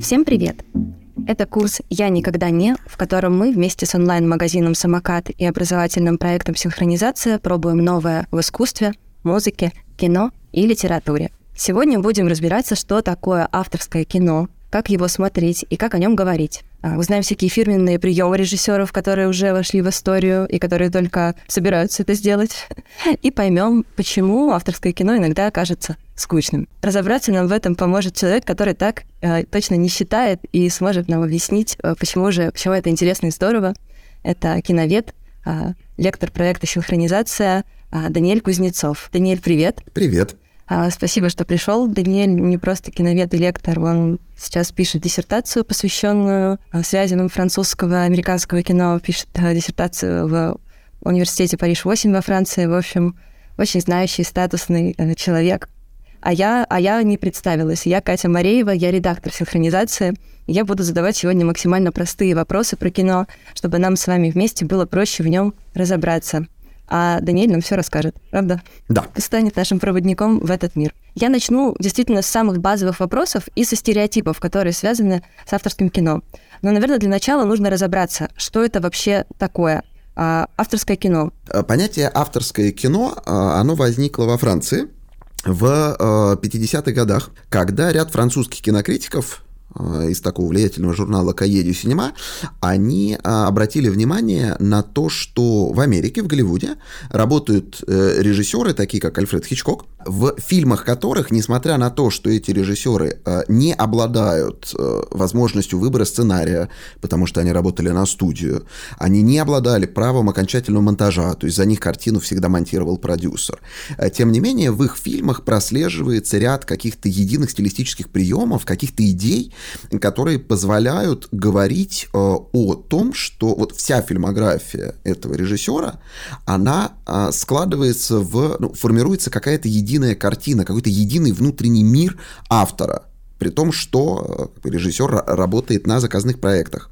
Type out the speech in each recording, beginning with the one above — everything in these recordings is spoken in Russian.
Всем привет! Это курс «Я никогда не», в котором мы вместе с онлайн-магазином «Самокат» и образовательным проектом «Синхронизация» пробуем новое в искусстве, музыке, кино и литературе. Сегодня будем разбираться, что такое авторское кино, как его смотреть и как о нем говорить. А, узнаем всякие фирменные приемы режиссеров, которые уже вошли в историю и которые только собираются это сделать. И поймем, почему авторское кино иногда кажется скучным. Разобраться нам в этом поможет человек, который так э, точно не считает и сможет нам объяснить, э, почему же, почему это интересно и здорово. Это киновед, э, лектор проекта «Синхронизация» э, Даниэль Кузнецов. Даниэль, привет. Привет. А, спасибо, что пришел. Даниэль не просто киновед и лектор, он сейчас пишет диссертацию, посвященную а, связям французского и американского кино, пишет а, диссертацию в университете Париж-8 во Франции. В общем, очень знающий, статусный э, человек. А я, а я не представилась. Я Катя Мареева, я редактор синхронизации. Я буду задавать сегодня максимально простые вопросы про кино, чтобы нам с вами вместе было проще в нем разобраться а Даниэль нам все расскажет, правда? Да. И станет нашим проводником в этот мир. Я начну действительно с самых базовых вопросов и со стереотипов, которые связаны с авторским кино. Но, наверное, для начала нужно разобраться, что это вообще такое а, авторское кино. Э, понятие авторское кино, а, оно возникло во Франции в 50-х э, годах, когда ряд французских кинокритиков Э, из такого влиятельного журнала «Каеди Синема», они а, обратили внимание на то, что в Америке, в Голливуде, работают э, режиссеры, такие как Альфред Хичкок, в фильмах которых, несмотря на то, что эти режиссеры э, не обладают возможностью выбора сценария, потому что они работали на студию, они не обладали правом окончательного монтажа, то есть за них картину всегда монтировал продюсер. Тем не менее, в их фильмах прослеживается ряд каких-то единых стилистических приемов, каких-то идей, которые позволяют говорить э, о том, что вот вся фильмография этого режиссера, она э, складывается в, ну, формируется какая-то единая картина, какой-то единый внутренний мир автора при том, что э, режиссер работает на заказных проектах.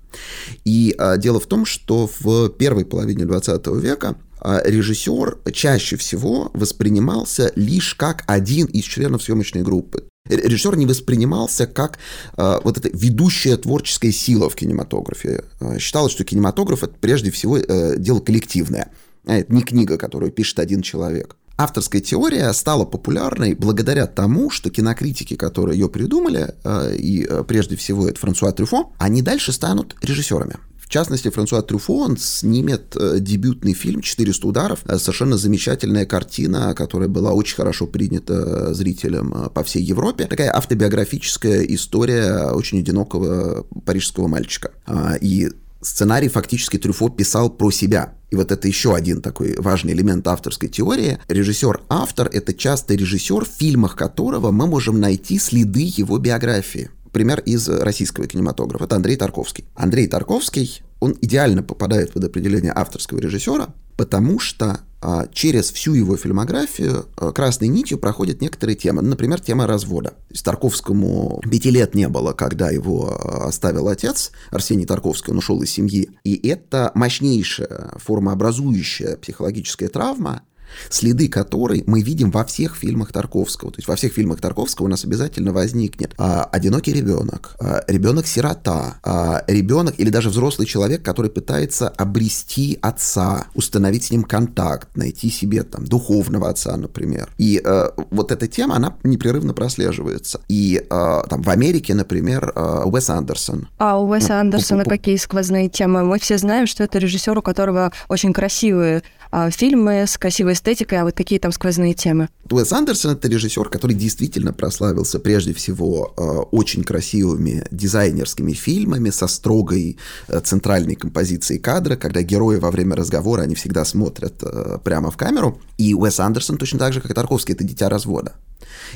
И дело в том, что в первой половине 20 века режиссер чаще всего воспринимался лишь как один из членов съемочной группы режиссер не воспринимался как э, вот эта ведущая творческая сила в кинематографе. Э, считалось, что кинематограф это прежде всего э, дело коллективное. А это не книга, которую пишет один человек. Авторская теория стала популярной благодаря тому, что кинокритики, которые ее придумали, э, и э, прежде всего это Франсуа Трюфо, они дальше станут режиссерами. В частности, Франсуа Трюфо, он снимет э, дебютный фильм «400 ударов». Э, совершенно замечательная картина, которая была очень хорошо принята зрителям э, по всей Европе. Такая автобиографическая история очень одинокого парижского мальчика. А, и сценарий фактически Трюфо писал про себя. И вот это еще один такой важный элемент авторской теории. Режиссер-автор — это часто режиссер, в фильмах которого мы можем найти следы его биографии пример из российского кинематографа. Это Андрей Тарковский. Андрей Тарковский, он идеально попадает под определение авторского режиссера, потому что а, через всю его фильмографию а, красной нитью проходят некоторые темы. Ну, например, тема развода. То Тарковскому пяти лет не было, когда его а, оставил отец, Арсений Тарковский, он ушел из семьи. И это мощнейшая формообразующая психологическая травма, следы которой мы видим во всех фильмах Тарковского. То есть во всех фильмах Тарковского у нас обязательно возникнет а, одинокий ребенок, а, ребенок-сирота, а, ребенок или даже взрослый человек, который пытается обрести отца, установить с ним контакт, найти себе там духовного отца, например. И а, вот эта тема, она непрерывно прослеживается. И а, там в Америке, например, а, Уэс Андерсон. А у Уэса Андерсона какие сквозные темы? Мы все знаем, что это режиссер, у которого очень красивые фильмы с красивой эстетикой, а вот какие там сквозные темы? Уэс Андерсон — это режиссер, который действительно прославился прежде всего э, очень красивыми дизайнерскими фильмами со строгой э, центральной композицией кадра, когда герои во время разговора, они всегда смотрят э, прямо в камеру. И Уэс Андерсон точно так же, как и Тарковский, это дитя развода.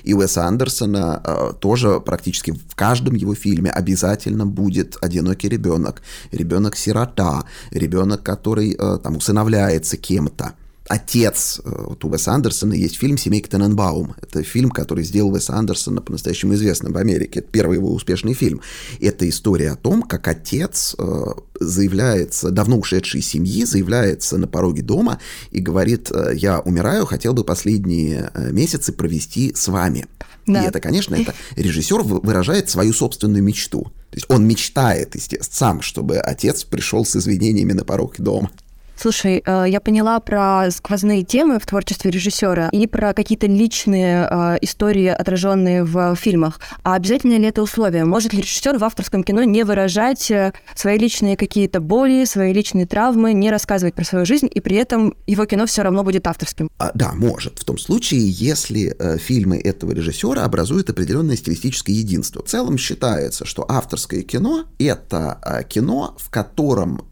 И Уэса Андерсона э, тоже практически в каждом его фильме обязательно будет одинокий ребенок, ребенок-сирота, ребенок, который э, там усыновляется кем-то. Отец э, вот у Андерсона есть фильм «Семейка Тененбаум». Это фильм, который сделал Уэса Андерсона по-настоящему известным в Америке. Это первый его успешный фильм. Это история о том, как отец э, заявляется, давно ушедший из семьи, заявляется на пороге дома и говорит, э, я умираю, хотел бы последние месяцы провести с вами. Да. И это, конечно, это режиссер выражает свою собственную мечту. То есть он мечтает, естественно, сам, чтобы отец пришел с извинениями на порог дома. Слушай, э, я поняла про сквозные темы в творчестве режиссера и про какие-то личные э, истории, отраженные в фильмах. А обязательно ли это условие? Может ли режиссер в авторском кино не выражать э, свои личные какие-то боли, свои личные травмы, не рассказывать про свою жизнь, и при этом его кино все равно будет авторским? А, да, может. В том случае, если фильмы этого режиссера образуют определенное стилистическое единство. В целом считается, что авторское кино — это кино, в котором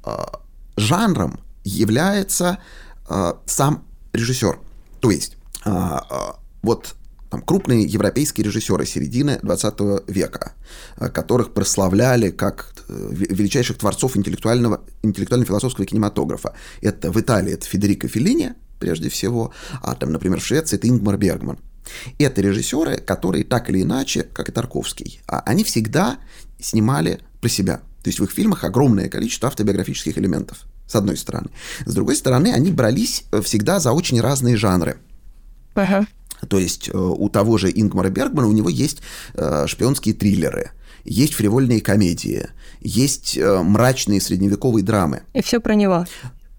жанром является э, сам режиссер. То есть э, э, вот там, крупные европейские режиссеры середины 20 века, которых прославляли как величайших творцов интеллектуального, интеллектуально-философского кинематографа. Это в Италии это Федерико Феллини, прежде всего, а там, например, в Швеции это Ингмар Бергман. Это режиссеры, которые так или иначе, как и Тарковский, а они всегда снимали про себя. То есть в их фильмах огромное количество автобиографических элементов с одной стороны. С другой стороны, они брались э, всегда за очень разные жанры. Ага. То есть э, у того же Ингмара Бергмана у него есть э, шпионские триллеры, есть фривольные комедии, есть мрачные средневековые драмы. И все про него.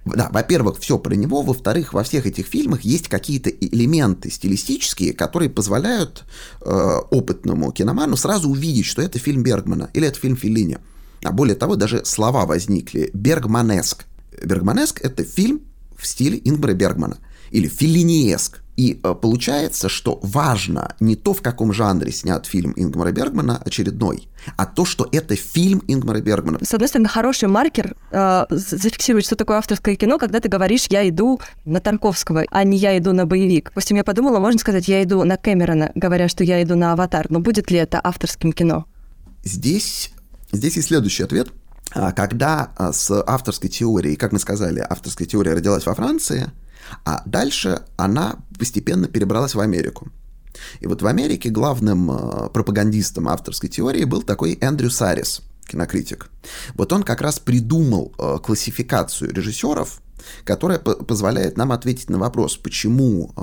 Да, во-первых, все про него, во-вторых, во всех этих фильмах есть какие-то элементы стилистические, которые позволяют э, опытному киноману сразу увидеть, что это фильм Бергмана или это фильм Феллини. А более того, даже слова возникли. Бергманеск. Бергманеск — это фильм в стиле Ингмара Бергмана или филиниеск. И э, получается, что важно не то, в каком жанре снят фильм Ингмара Бергмана очередной, а то, что это фильм Ингмара Бергмана. С одной стороны, хороший маркер э, зафиксировать, что такое авторское кино, когда ты говоришь «я иду на Тарковского», а не «я иду на боевик». Допустим, я подумала, можно сказать «я иду на Кэмерона», говоря, что «я иду на «Аватар», но будет ли это авторским кино? Здесь, здесь и следующий ответ – когда а, с авторской теорией, как мы сказали, авторская теория родилась во Франции, а дальше она постепенно перебралась в Америку. И вот в Америке главным а, пропагандистом авторской теории был такой Эндрю Сарис, кинокритик. Вот он как раз придумал классификацию режиссеров, которая позволяет нам ответить на вопрос, почему э,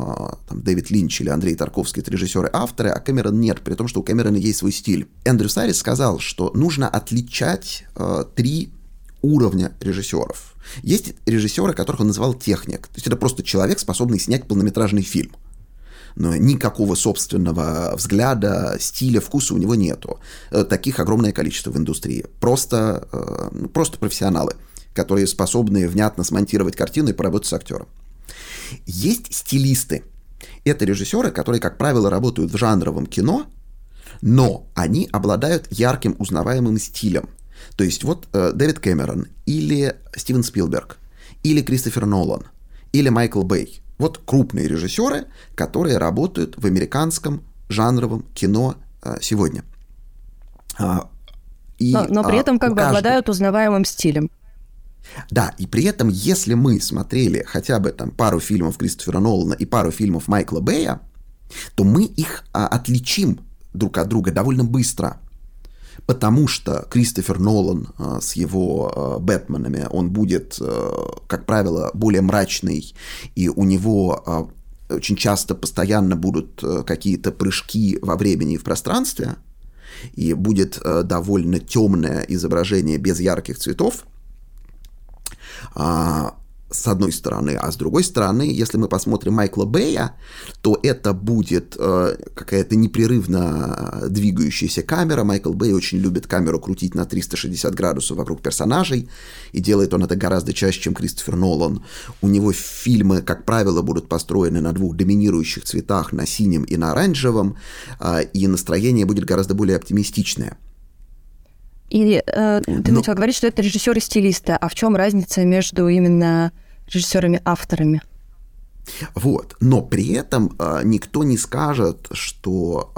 там, Дэвид Линч или Андрей Тарковский это режиссеры авторы, а Кэмерон нет, при том, что у Кэмерона есть свой стиль. Эндрю Сарис сказал, что нужно отличать э, три уровня режиссеров. Есть режиссеры, которых он называл техник. То есть это просто человек, способный снять полнометражный фильм. Но никакого собственного взгляда, стиля, вкуса у него нету. Э, таких огромное количество в индустрии. Просто, ну, просто профессионалы которые способны внятно смонтировать картину и поработать с актером. Есть стилисты. Это режиссеры, которые, как правило, работают в жанровом кино, но они обладают ярким узнаваемым стилем. То есть вот э, Дэвид Кэмерон или Стивен Спилберг, или Кристофер Нолан, или Майкл Бэй. Вот крупные режиссеры, которые работают в американском жанровом кино э, сегодня. А, и, но, но при а, этом как бы каждого... обладают узнаваемым стилем. Да, и при этом, если мы смотрели хотя бы там пару фильмов Кристофера Нолана и пару фильмов Майкла Бэя, то мы их а, отличим друг от друга довольно быстро. Потому что Кристофер Нолан а, с его а, Бэтменами, он будет, а, как правило, более мрачный, и у него а, очень часто постоянно будут а, какие-то прыжки во времени и в пространстве, и будет а, довольно темное изображение без ярких цветов – а, с одной стороны, а с другой стороны, если мы посмотрим Майкла Бэя, то это будет э, какая-то непрерывно двигающаяся камера. Майкл Бэй очень любит камеру крутить на 360 градусов вокруг персонажей, и делает он это гораздо чаще, чем Кристофер Нолан. У него фильмы, как правило, будут построены на двух доминирующих цветах, на синем и на оранжевом, э, и настроение будет гораздо более оптимистичное. И э, ты Но... начал говорить, что это режиссеры-стилисты. А в чем разница между именно режиссерами-авторами? Вот. Но при этом э, никто не скажет, что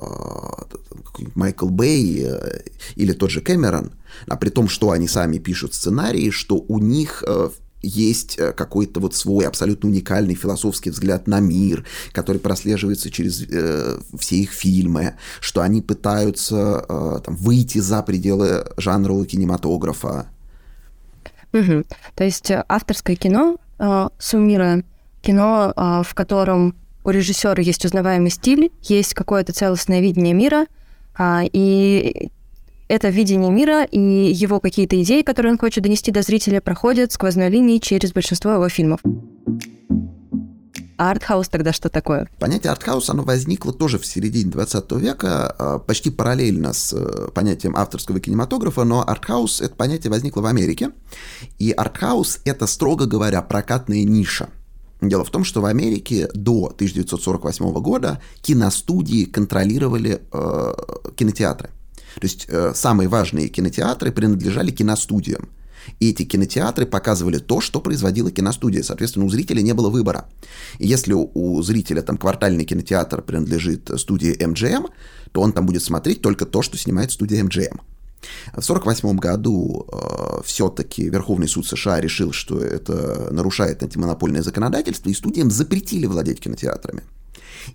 э, Майкл Бэй э, или тот же Кэмерон, а при том, что они сами пишут сценарии, что у них э, есть э, какой-то вот свой абсолютно уникальный философский взгляд на мир, который прослеживается через э, все их фильмы, что они пытаются э, там, выйти за пределы жанрового кинематографа. Угу. То есть э, авторское кино, э, суммируя кино, э, в котором у режиссера есть узнаваемый стиль, есть какое-то целостное видение мира, э, и это видение мира и его какие-то идеи, которые он хочет донести до зрителя, проходят сквозной линией через большинство его фильмов. Артхаус тогда что такое? Понятие артхаус, оно возникло тоже в середине 20 века, а, почти параллельно с э, понятием авторского кинематографа, но артхаус, это понятие возникло в Америке, и артхаус — это, строго говоря, прокатная ниша. Дело в том, что в Америке до 1948 года киностудии контролировали э, кинотеатры. То есть э, самые важные кинотеатры принадлежали киностудиям. И эти кинотеатры показывали то, что производила киностудия. Соответственно, у зрителя не было выбора. И если у, зрителя там квартальный кинотеатр принадлежит студии MGM, то он там будет смотреть только то, что снимает студия MGM. В 1948 году э, все-таки Верховный суд США решил, что это нарушает антимонопольное законодательство, и студиям запретили владеть кинотеатрами.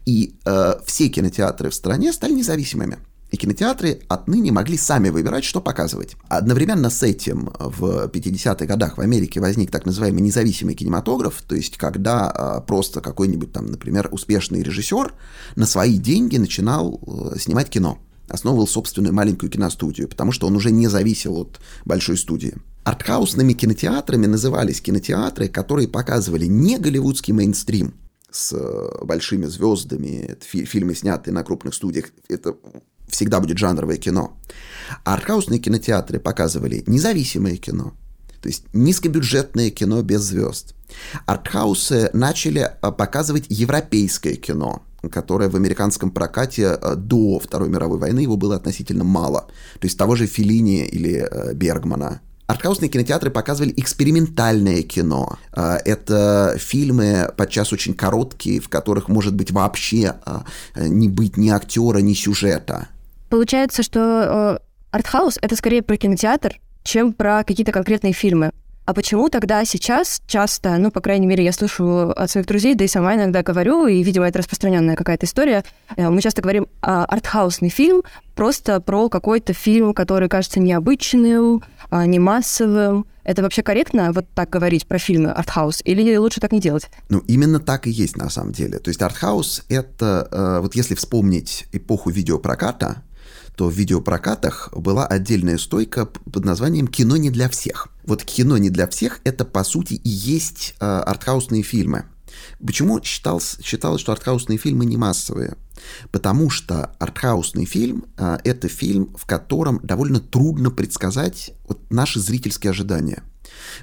И э, все кинотеатры в стране стали независимыми. И кинотеатры отныне могли сами выбирать, что показывать. Одновременно с этим в 50-х годах в Америке возник так называемый независимый кинематограф, то есть когда а, просто какой-нибудь там, например, успешный режиссер на свои деньги начинал э, снимать кино основывал собственную маленькую киностудию, потому что он уже не зависел от большой студии. Артхаусными кинотеатрами назывались кинотеатры, которые показывали не голливудский мейнстрим, с э, большими звездами, фильмы, снятые на крупных студиях. Это всегда будет жанровое кино. А артхаусные кинотеатры показывали независимое кино, то есть низкобюджетное кино без звезд. Артхаусы начали а, показывать европейское кино, которое в американском прокате а, до Второй мировой войны его было относительно мало. То есть того же Филини или а, Бергмана. Артхаусные кинотеатры показывали экспериментальное кино. Это фильмы подчас очень короткие, в которых может быть вообще не быть ни актера, ни сюжета. Получается, что э, артхаус — это скорее про кинотеатр, чем про какие-то конкретные фильмы. А почему тогда сейчас часто, ну, по крайней мере, я слышу от своих друзей, да и сама иногда говорю, и, видимо, это распространенная какая-то история, э, мы часто говорим а, артхаусный фильм просто про какой-то фильм, который кажется необычным, а, не массовым. Это вообще корректно вот так говорить про фильмы артхаус? Или лучше так не делать? Ну, именно так и есть на самом деле. То есть артхаус — это, э, вот если вспомнить эпоху видеопроката, то в видеопрокатах была отдельная стойка под названием «Кино не для всех». Вот «Кино не для всех» — это, по сути, и есть э, артхаусные фильмы. Почему считалось, считалось, что артхаусные фильмы не массовые? Потому что артхаусный фильм э, это фильм, в котором довольно трудно предсказать вот, наши зрительские ожидания.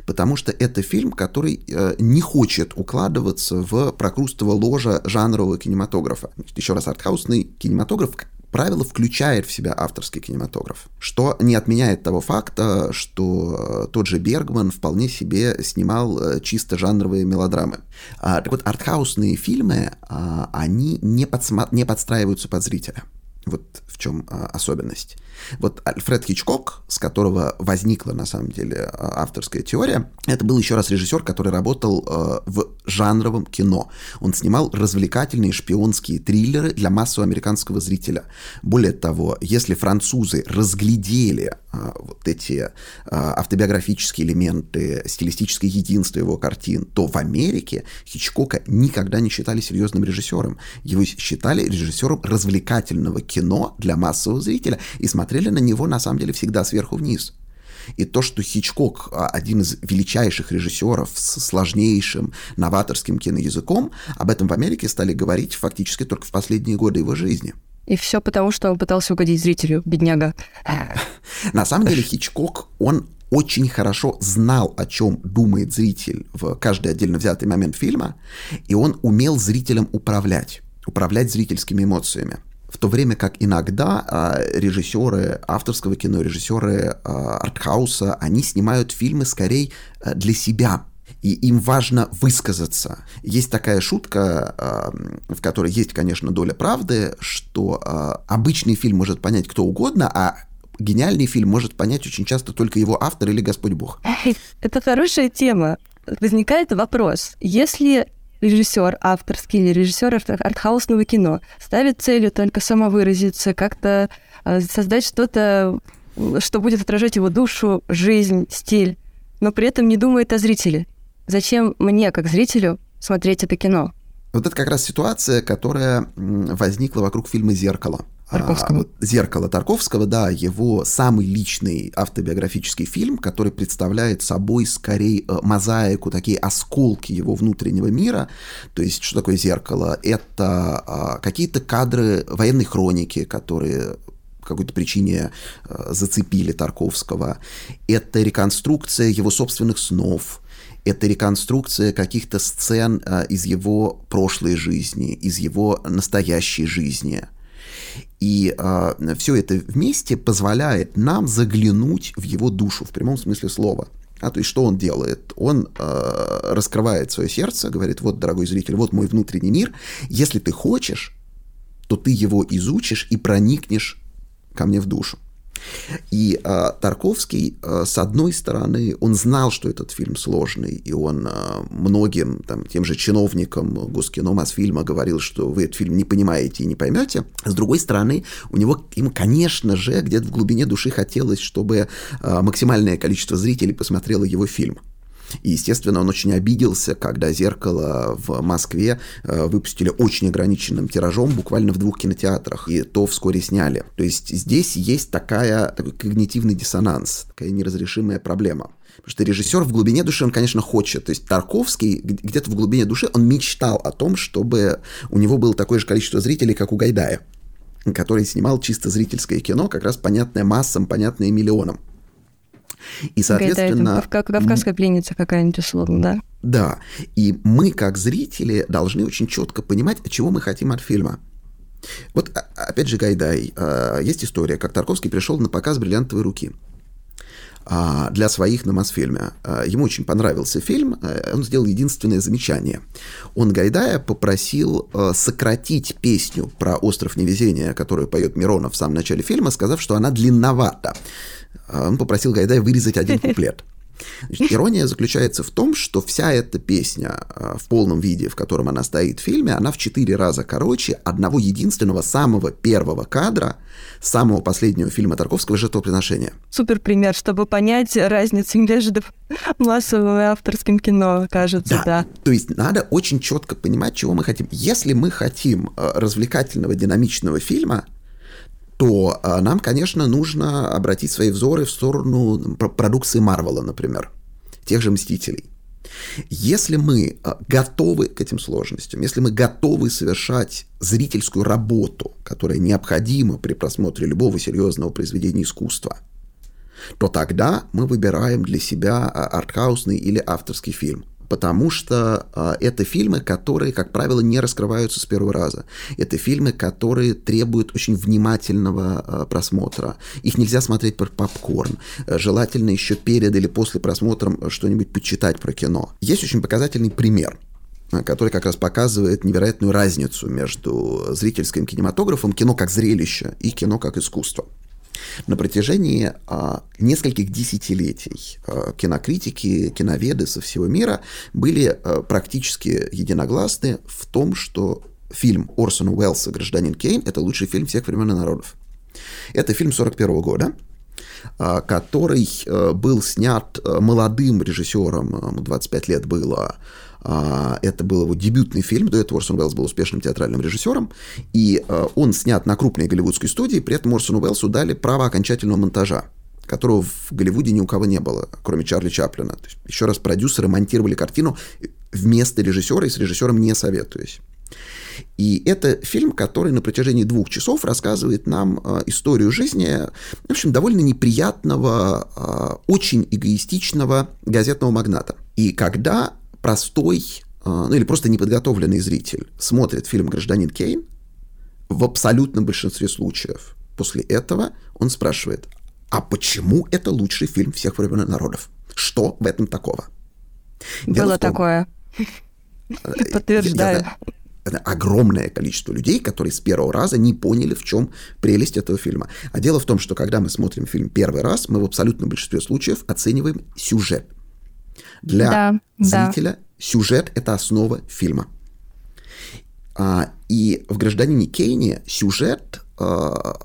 Потому что это фильм, который э, не хочет укладываться в прокрустово ложа жанрового кинематографа. Еще раз, артхаусный кинематограф правило, включает в себя авторский кинематограф, что не отменяет того факта, что э, тот же Бергман вполне себе снимал э, чисто жанровые мелодрамы. А, так вот, артхаусные фильмы, а, они не, подсма- не подстраиваются под зрителя. Вот чем а, особенность. Вот Альфред Хичкок, с которого возникла на самом деле а, авторская теория, это был еще раз режиссер, который работал а, в жанровом кино. Он снимал развлекательные шпионские триллеры для массового американского зрителя. Более того, если французы разглядели вот эти автобиографические элементы, стилистическое единство его картин, то в Америке Хичкока никогда не считали серьезным режиссером. Его считали режиссером развлекательного кино для массового зрителя и смотрели на него на самом деле всегда сверху вниз. И то, что Хичкок а, один из величайших режиссеров с сложнейшим новаторским киноязыком, об этом в Америке стали говорить фактически только в последние годы его жизни. И все потому, что он пытался угодить зрителю, бедняга. На самом деле Хичкок, он очень хорошо знал, о чем думает зритель в каждый отдельно взятый момент фильма, и он умел зрителем управлять, управлять зрительскими эмоциями. В то время как иногда а, режиссеры авторского кино, режиссеры а, артхауса, они снимают фильмы скорее а, для себя, и им важно высказаться. Есть такая шутка, в которой есть, конечно, доля правды, что обычный фильм может понять кто угодно, а гениальный фильм может понять очень часто только его автор или Господь Бог. Это хорошая тема. возникает вопрос, если режиссер авторский или режиссер артхаусного кино ставит целью только самовыразиться, как-то э, создать что-то, что будет отражать его душу, жизнь, стиль, но при этом не думает о зрителе. Зачем мне, как зрителю, смотреть это кино? Вот это как раз ситуация, которая возникла вокруг фильма «Зеркало». Тарковского. А, «Зеркало» Тарковского, да, его самый личный автобиографический фильм, который представляет собой скорее э, мозаику, такие осколки его внутреннего мира. То есть, что такое «Зеркало»? Это а, какие-то кадры военной хроники, которые какой-то причине э, зацепили Тарковского. Это реконструкция его собственных снов, это реконструкция каких-то сцен а, из его прошлой жизни, из его настоящей жизни. И а, все это вместе позволяет нам заглянуть в его душу в прямом смысле слова. А то есть что он делает? Он э, раскрывает свое сердце, говорит, вот, дорогой зритель, вот мой внутренний мир. Если ты хочешь, то ты его изучишь и проникнешь ко мне в душу. И э, Тарковский, э, с одной стороны, он знал, что этот фильм сложный, и он э, многим, там, тем же чиновникам Госкино Мосфильма говорил, что вы этот фильм не понимаете и не поймете. С другой стороны, у него, ему, конечно же, где-то в глубине души хотелось, чтобы э, максимальное количество зрителей посмотрело его фильм. И, естественно, он очень обиделся, когда «Зеркало» в Москве э, выпустили очень ограниченным тиражом, буквально в двух кинотеатрах, и то вскоре сняли. То есть здесь есть такая, такой когнитивный диссонанс, такая неразрешимая проблема. Потому что режиссер в глубине души, он, конечно, хочет. То есть Тарковский где-то в глубине души, он мечтал о том, чтобы у него было такое же количество зрителей, как у Гайдая, который снимал чисто зрительское кино, как раз понятное массам, понятное миллионам. И, соответственно... Это кавказская пленница какая-нибудь условно, да? Да. И мы, как зрители, должны очень четко понимать, чего мы хотим от фильма. Вот, а, опять же, Гайдай. А, есть история, как Тарковский пришел на показ «Бриллиантовой руки» а, для своих на Мосфильме. Ему очень понравился фильм, он сделал единственное замечание. Он Гайдая попросил сократить песню про остров невезения, которую поет Миронов в самом начале фильма, сказав, что она длинновата. А, он попросил Гайдая вырезать один куплет. Значит, ирония заключается в том, что вся эта песня а, в полном виде, в котором она стоит в фильме, она в четыре раза короче одного единственного самого первого кадра самого последнего фильма Тарковского «Жертвоприношение». Супер пример, чтобы понять разницу между массовым и авторским кино, кажется, да. да. То есть надо очень четко понимать, чего мы хотим. Если мы хотим а, развлекательного, динамичного фильма, то а, нам, конечно, нужно обратить свои взоры в сторону продукции Марвела, например, тех же «Мстителей». Если мы а, готовы к этим сложностям, если мы готовы совершать зрительскую работу, которая необходима при просмотре любого серьезного произведения искусства, то тогда мы выбираем для себя а, артхаусный или авторский фильм потому что э, это фильмы, которые, как правило, не раскрываются с первого раза. Это фильмы, которые требуют очень внимательного э, просмотра. Их нельзя смотреть под попкорн. Желательно еще перед или после просмотра что-нибудь почитать про кино. Есть очень показательный пример который как раз показывает невероятную разницу между зрительским кинематографом, кино как зрелище и кино как искусство. На протяжении а, нескольких десятилетий а, кинокритики, киноведы со всего мира были а, практически единогласны в том, что фильм Орсона Уэллса «Гражданин Кейн» — это лучший фильм всех времен и народов. Это фильм 41 года, а, который а, был снят а, молодым режиссером, ему 25 лет было, это был его дебютный фильм, до этого Орсон Уэллс был успешным театральным режиссером, и а, он снят на крупной голливудской студии, при этом Орсону Уэллсу дали право окончательного монтажа которого в Голливуде ни у кого не было, кроме Чарли Чаплина. То есть, еще раз, продюсеры монтировали картину вместо режиссера и с режиссером не советуясь. И это фильм, который на протяжении двух часов рассказывает нам э, историю жизни, в общем, довольно неприятного, э, очень эгоистичного газетного магната. И когда простой, а, ну или просто неподготовленный зритель смотрит фильм «Гражданин Кейн», в абсолютном большинстве случаев после этого он спрашивает, а почему это лучший фильм всех времен народов? Что в этом такого? Было том, такое. Э, Подтверждаю. огромное количество людей, которые с первого раза не поняли, в чем прелесть этого фильма. А дело в том, что когда мы смотрим фильм первый раз, мы в абсолютном большинстве случаев оцениваем сюжет – Для да, зрителя да. сюжет — это основа фильма. А, и в «Гражданине Кейне» сюжет а,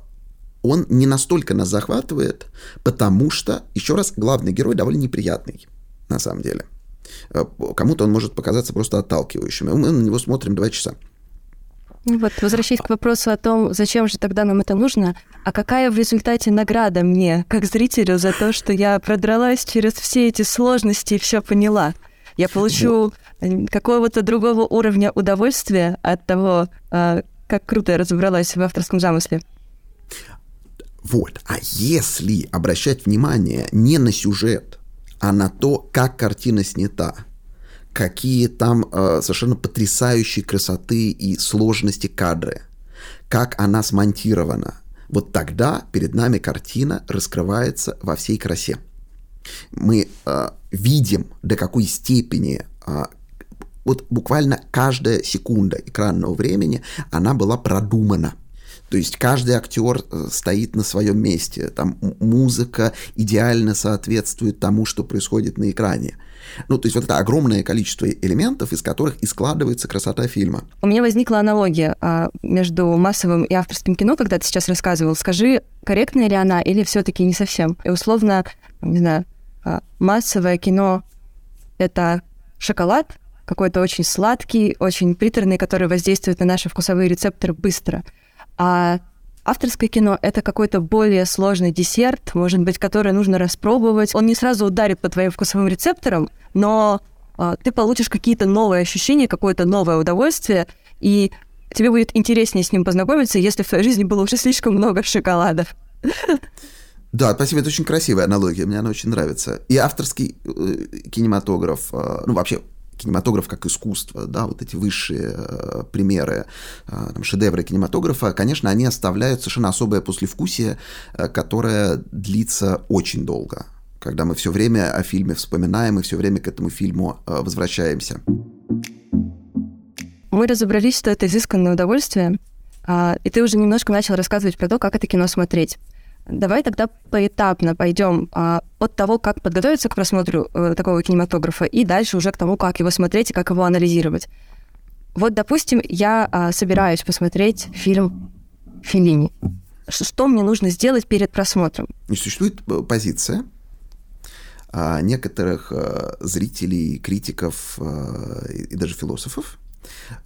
он не настолько нас захватывает, потому что, еще раз, главный герой довольно неприятный, на самом деле. А, кому-то он может показаться просто отталкивающим. Мы на него смотрим два часа. Вот, возвращаясь к вопросу о том, зачем же тогда нам это нужно, а какая в результате награда мне, как зрителю, за то, что я продралась через все эти сложности и все поняла? Я получу какого-то другого уровня удовольствия от того, а, как круто я разобралась в авторском замысле. Вот. А если обращать внимание не на сюжет, а на то, как картина снята, какие там э, совершенно потрясающие красоты и сложности кадры, как она смонтирована, вот тогда перед нами картина раскрывается во всей красе. Мы э, видим, до какой степени э, вот буквально каждая секунда экранного времени, она была продумана. То есть каждый актер э, стоит на своем месте. Там музыка идеально соответствует тому, что происходит на экране. Ну, то есть вот это огромное количество элементов, из которых и складывается красота фильма. У меня возникла аналогия а, между массовым и авторским кино, когда ты сейчас рассказывал. Скажи, корректная ли она или все-таки не совсем? И условно, не знаю, а, массовое кино — это шоколад, какой-то очень сладкий, очень приторный, который воздействует на наши вкусовые рецепторы быстро. А авторское кино — это какой-то более сложный десерт, может быть, который нужно распробовать. Он не сразу ударит по твоим вкусовым рецепторам, но а, ты получишь какие-то новые ощущения, какое-то новое удовольствие, и тебе будет интереснее с ним познакомиться, если в твоей жизни было уже слишком много шоколада. Да, спасибо, это очень красивая аналогия, мне она очень нравится. И авторский э, кинематограф, э, ну вообще кинематограф как искусство, да, вот эти высшие э, примеры, э, там, шедевры кинематографа, конечно, они оставляют совершенно особое послевкусие, э, которое длится очень долго, когда мы все время о фильме вспоминаем и все время к этому фильму возвращаемся. Мы разобрались, что это изысканное удовольствие, э, и ты уже немножко начал рассказывать про то, как это кино смотреть. Давай тогда поэтапно пойдем а, от того, как подготовиться к просмотру а, такого кинематографа, и дальше уже к тому, как его смотреть и как его анализировать. Вот, допустим, я а, собираюсь посмотреть фильм Филини. Что мне нужно сделать перед просмотром? Существует э, позиция а, некоторых а, зрителей, критиков а, и даже философов,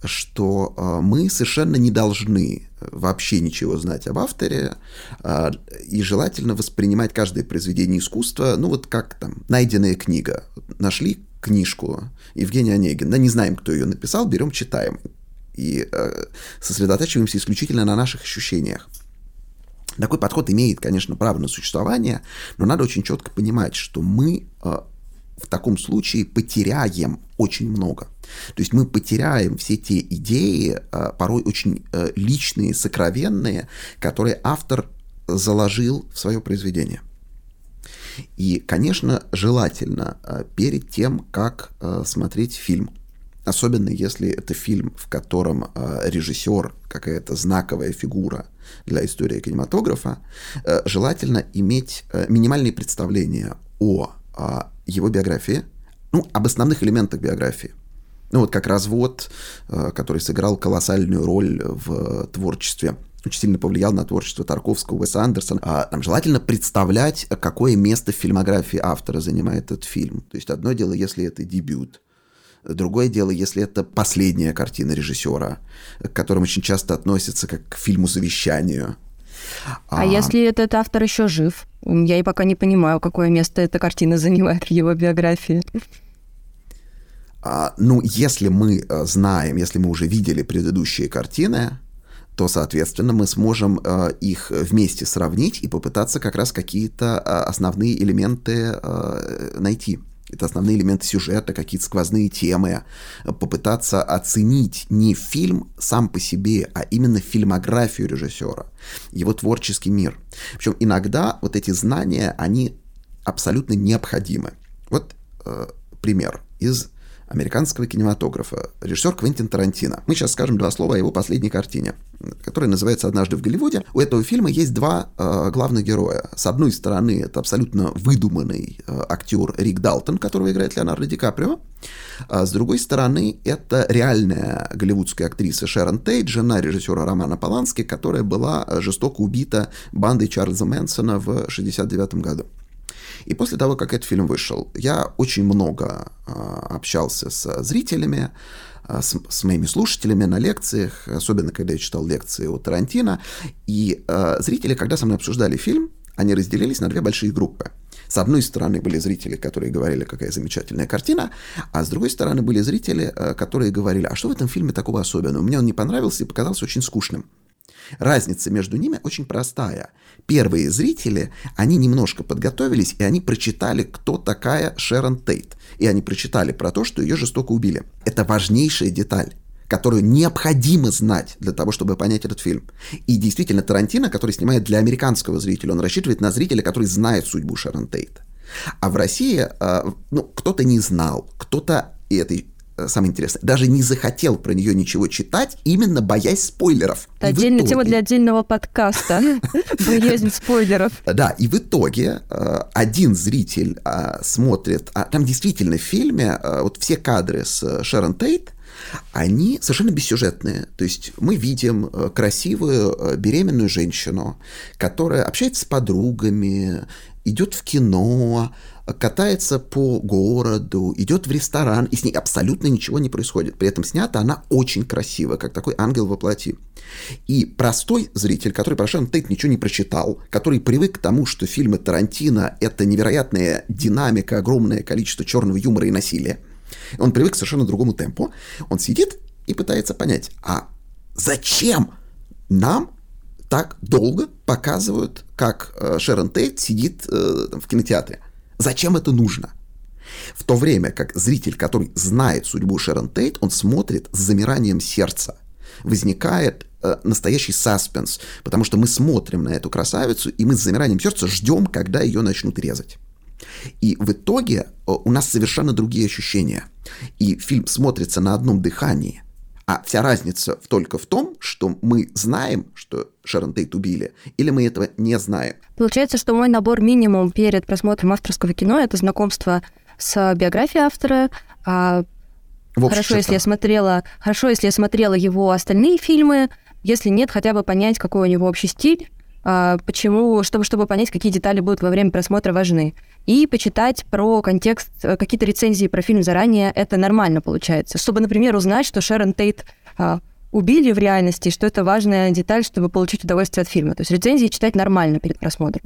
что а, мы совершенно не должны вообще ничего знать об авторе а, и желательно воспринимать каждое произведение искусства, ну вот как там, найденная книга. Нашли книжку Евгения Онегина, не знаем, кто ее написал, берем, читаем. И э, сосредотачиваемся исключительно на наших ощущениях. Такой подход имеет, конечно, право на существование, но надо очень четко понимать, что мы в таком случае потеряем очень много. То есть мы потеряем все те идеи, а, порой очень э, личные, сокровенные, которые автор заложил в свое произведение. И, конечно, желательно а, перед тем, как а, смотреть фильм, особенно если это фильм, в котором режиссер какая-то знаковая фигура для истории кинематографа, э, желательно иметь э, минимальные представления о его биографии, ну, об основных элементах биографии. Ну, вот как развод, э, который сыграл колоссальную роль в творчестве очень сильно повлиял на творчество Тарковского, Уэса Андерсона. А, там желательно представлять, какое место в фильмографии автора занимает этот фильм. То есть одно дело, если это дебют, Другое дело, если это последняя картина режиссера, к которым очень часто относятся как к фильму-завещанию. А, а если этот автор еще жив? Я и пока не понимаю, какое место эта картина занимает в его биографии. А, ну, если мы э, знаем, если мы уже видели предыдущие картины, то, соответственно, мы сможем э, их вместе сравнить и попытаться как раз какие-то э, основные элементы э, найти. Это основные элементы сюжета, какие-то сквозные темы. Попытаться оценить не фильм сам по себе, а именно фильмографию режиссера, его творческий мир. Причем иногда вот эти знания, они абсолютно необходимы. Вот э, пример из американского кинематографа, режиссер Квентин Тарантино. Мы сейчас скажем два слова о его последней картине, которая называется «Однажды в Голливуде». У этого фильма есть два э, главных героя. С одной стороны, это абсолютно выдуманный э, актер Рик Далтон, которого играет Леонардо Ди Каприо. А с другой стороны, это реальная голливудская актриса Шерон Тейт, жена режиссера Романа Полански, которая была жестоко убита бандой Чарльза Мэнсона в 1969 году. И после того, как этот фильм вышел, я очень много э, общался с зрителями, э, с, с моими слушателями на лекциях, особенно когда я читал лекции у Тарантино. И э, зрители, когда со мной обсуждали фильм, они разделились на две большие группы. С одной стороны были зрители, которые говорили, какая замечательная картина, а с другой стороны были зрители, которые говорили, а что в этом фильме такого особенного? Мне он не понравился и показался очень скучным. Разница между ними очень простая. Первые зрители, они немножко подготовились, и они прочитали, кто такая Шерон Тейт. И они прочитали про то, что ее жестоко убили. Это важнейшая деталь которую необходимо знать для того, чтобы понять этот фильм. И действительно, Тарантино, который снимает для американского зрителя, он рассчитывает на зрителя, который знает судьбу Шерон Тейт. А в России, а, ну, кто-то не знал, кто-то, и это Э, самое интересное, даже не захотел про нее ничего читать, именно боясь спойлеров. Это отдельная итоге... тема для отдельного подкаста. Боязнь спойлеров. Да, и в итоге э, один зритель э, смотрит, а там действительно в фильме вот все кадры с Шерон Тейт, они совершенно бессюжетные. То есть мы видим красивую беременную женщину, которая общается с подругами, идет в кино, катается по городу, идет в ресторан, и с ней абсолютно ничего не происходит. При этом снята она очень красиво, как такой ангел во плоти. И простой зритель, который про Шерон Тейт ничего не прочитал, который привык к тому, что фильмы Тарантино — это невероятная динамика, огромное количество черного юмора и насилия, он привык к совершенно другому темпу, он сидит и пытается понять, а зачем нам так долго показывают, как э, Шерон Тейт сидит э, в кинотеатре? Зачем это нужно? В то время как зритель, который знает судьбу Шерон Тейт, он смотрит с замиранием сердца. Возникает э, настоящий саспенс, потому что мы смотрим на эту красавицу, и мы с замиранием сердца ждем, когда ее начнут резать. И в итоге э, у нас совершенно другие ощущения. И фильм смотрится на одном дыхании – а вся разница только в том, что мы знаем, что Шерон Тейт убили, или мы этого не знаем. Получается, что мой набор минимум перед просмотром авторского кино — это знакомство с биографией автора, а хорошо, если я смотрела, хорошо, если я смотрела его остальные фильмы, если нет, хотя бы понять, какой у него общий стиль, а, почему, чтобы, чтобы понять, какие детали будут во время просмотра важны. И почитать про контекст, э, какие-то рецензии про фильм заранее, это нормально получается. Чтобы, например, узнать, что Шерон Тейт а, убили в реальности, что это важная деталь, чтобы получить удовольствие от фильма. То есть рецензии читать нормально перед просмотром.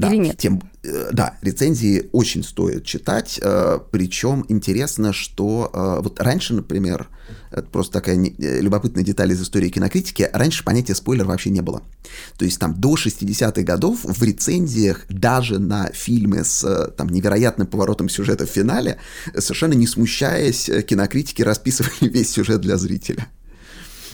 Да, Или нет? Тем, э, да, рецензии очень стоит читать. Э, Причем интересно, что э, вот раньше, например, это просто такая любопытная деталь из истории кинокритики, раньше понятия спойлер вообще не было. То есть там до 60-х годов в рецензиях даже на фильмы с там невероятным поворотом сюжета в финале, совершенно не смущаясь, кинокритики расписывали весь сюжет для зрителя.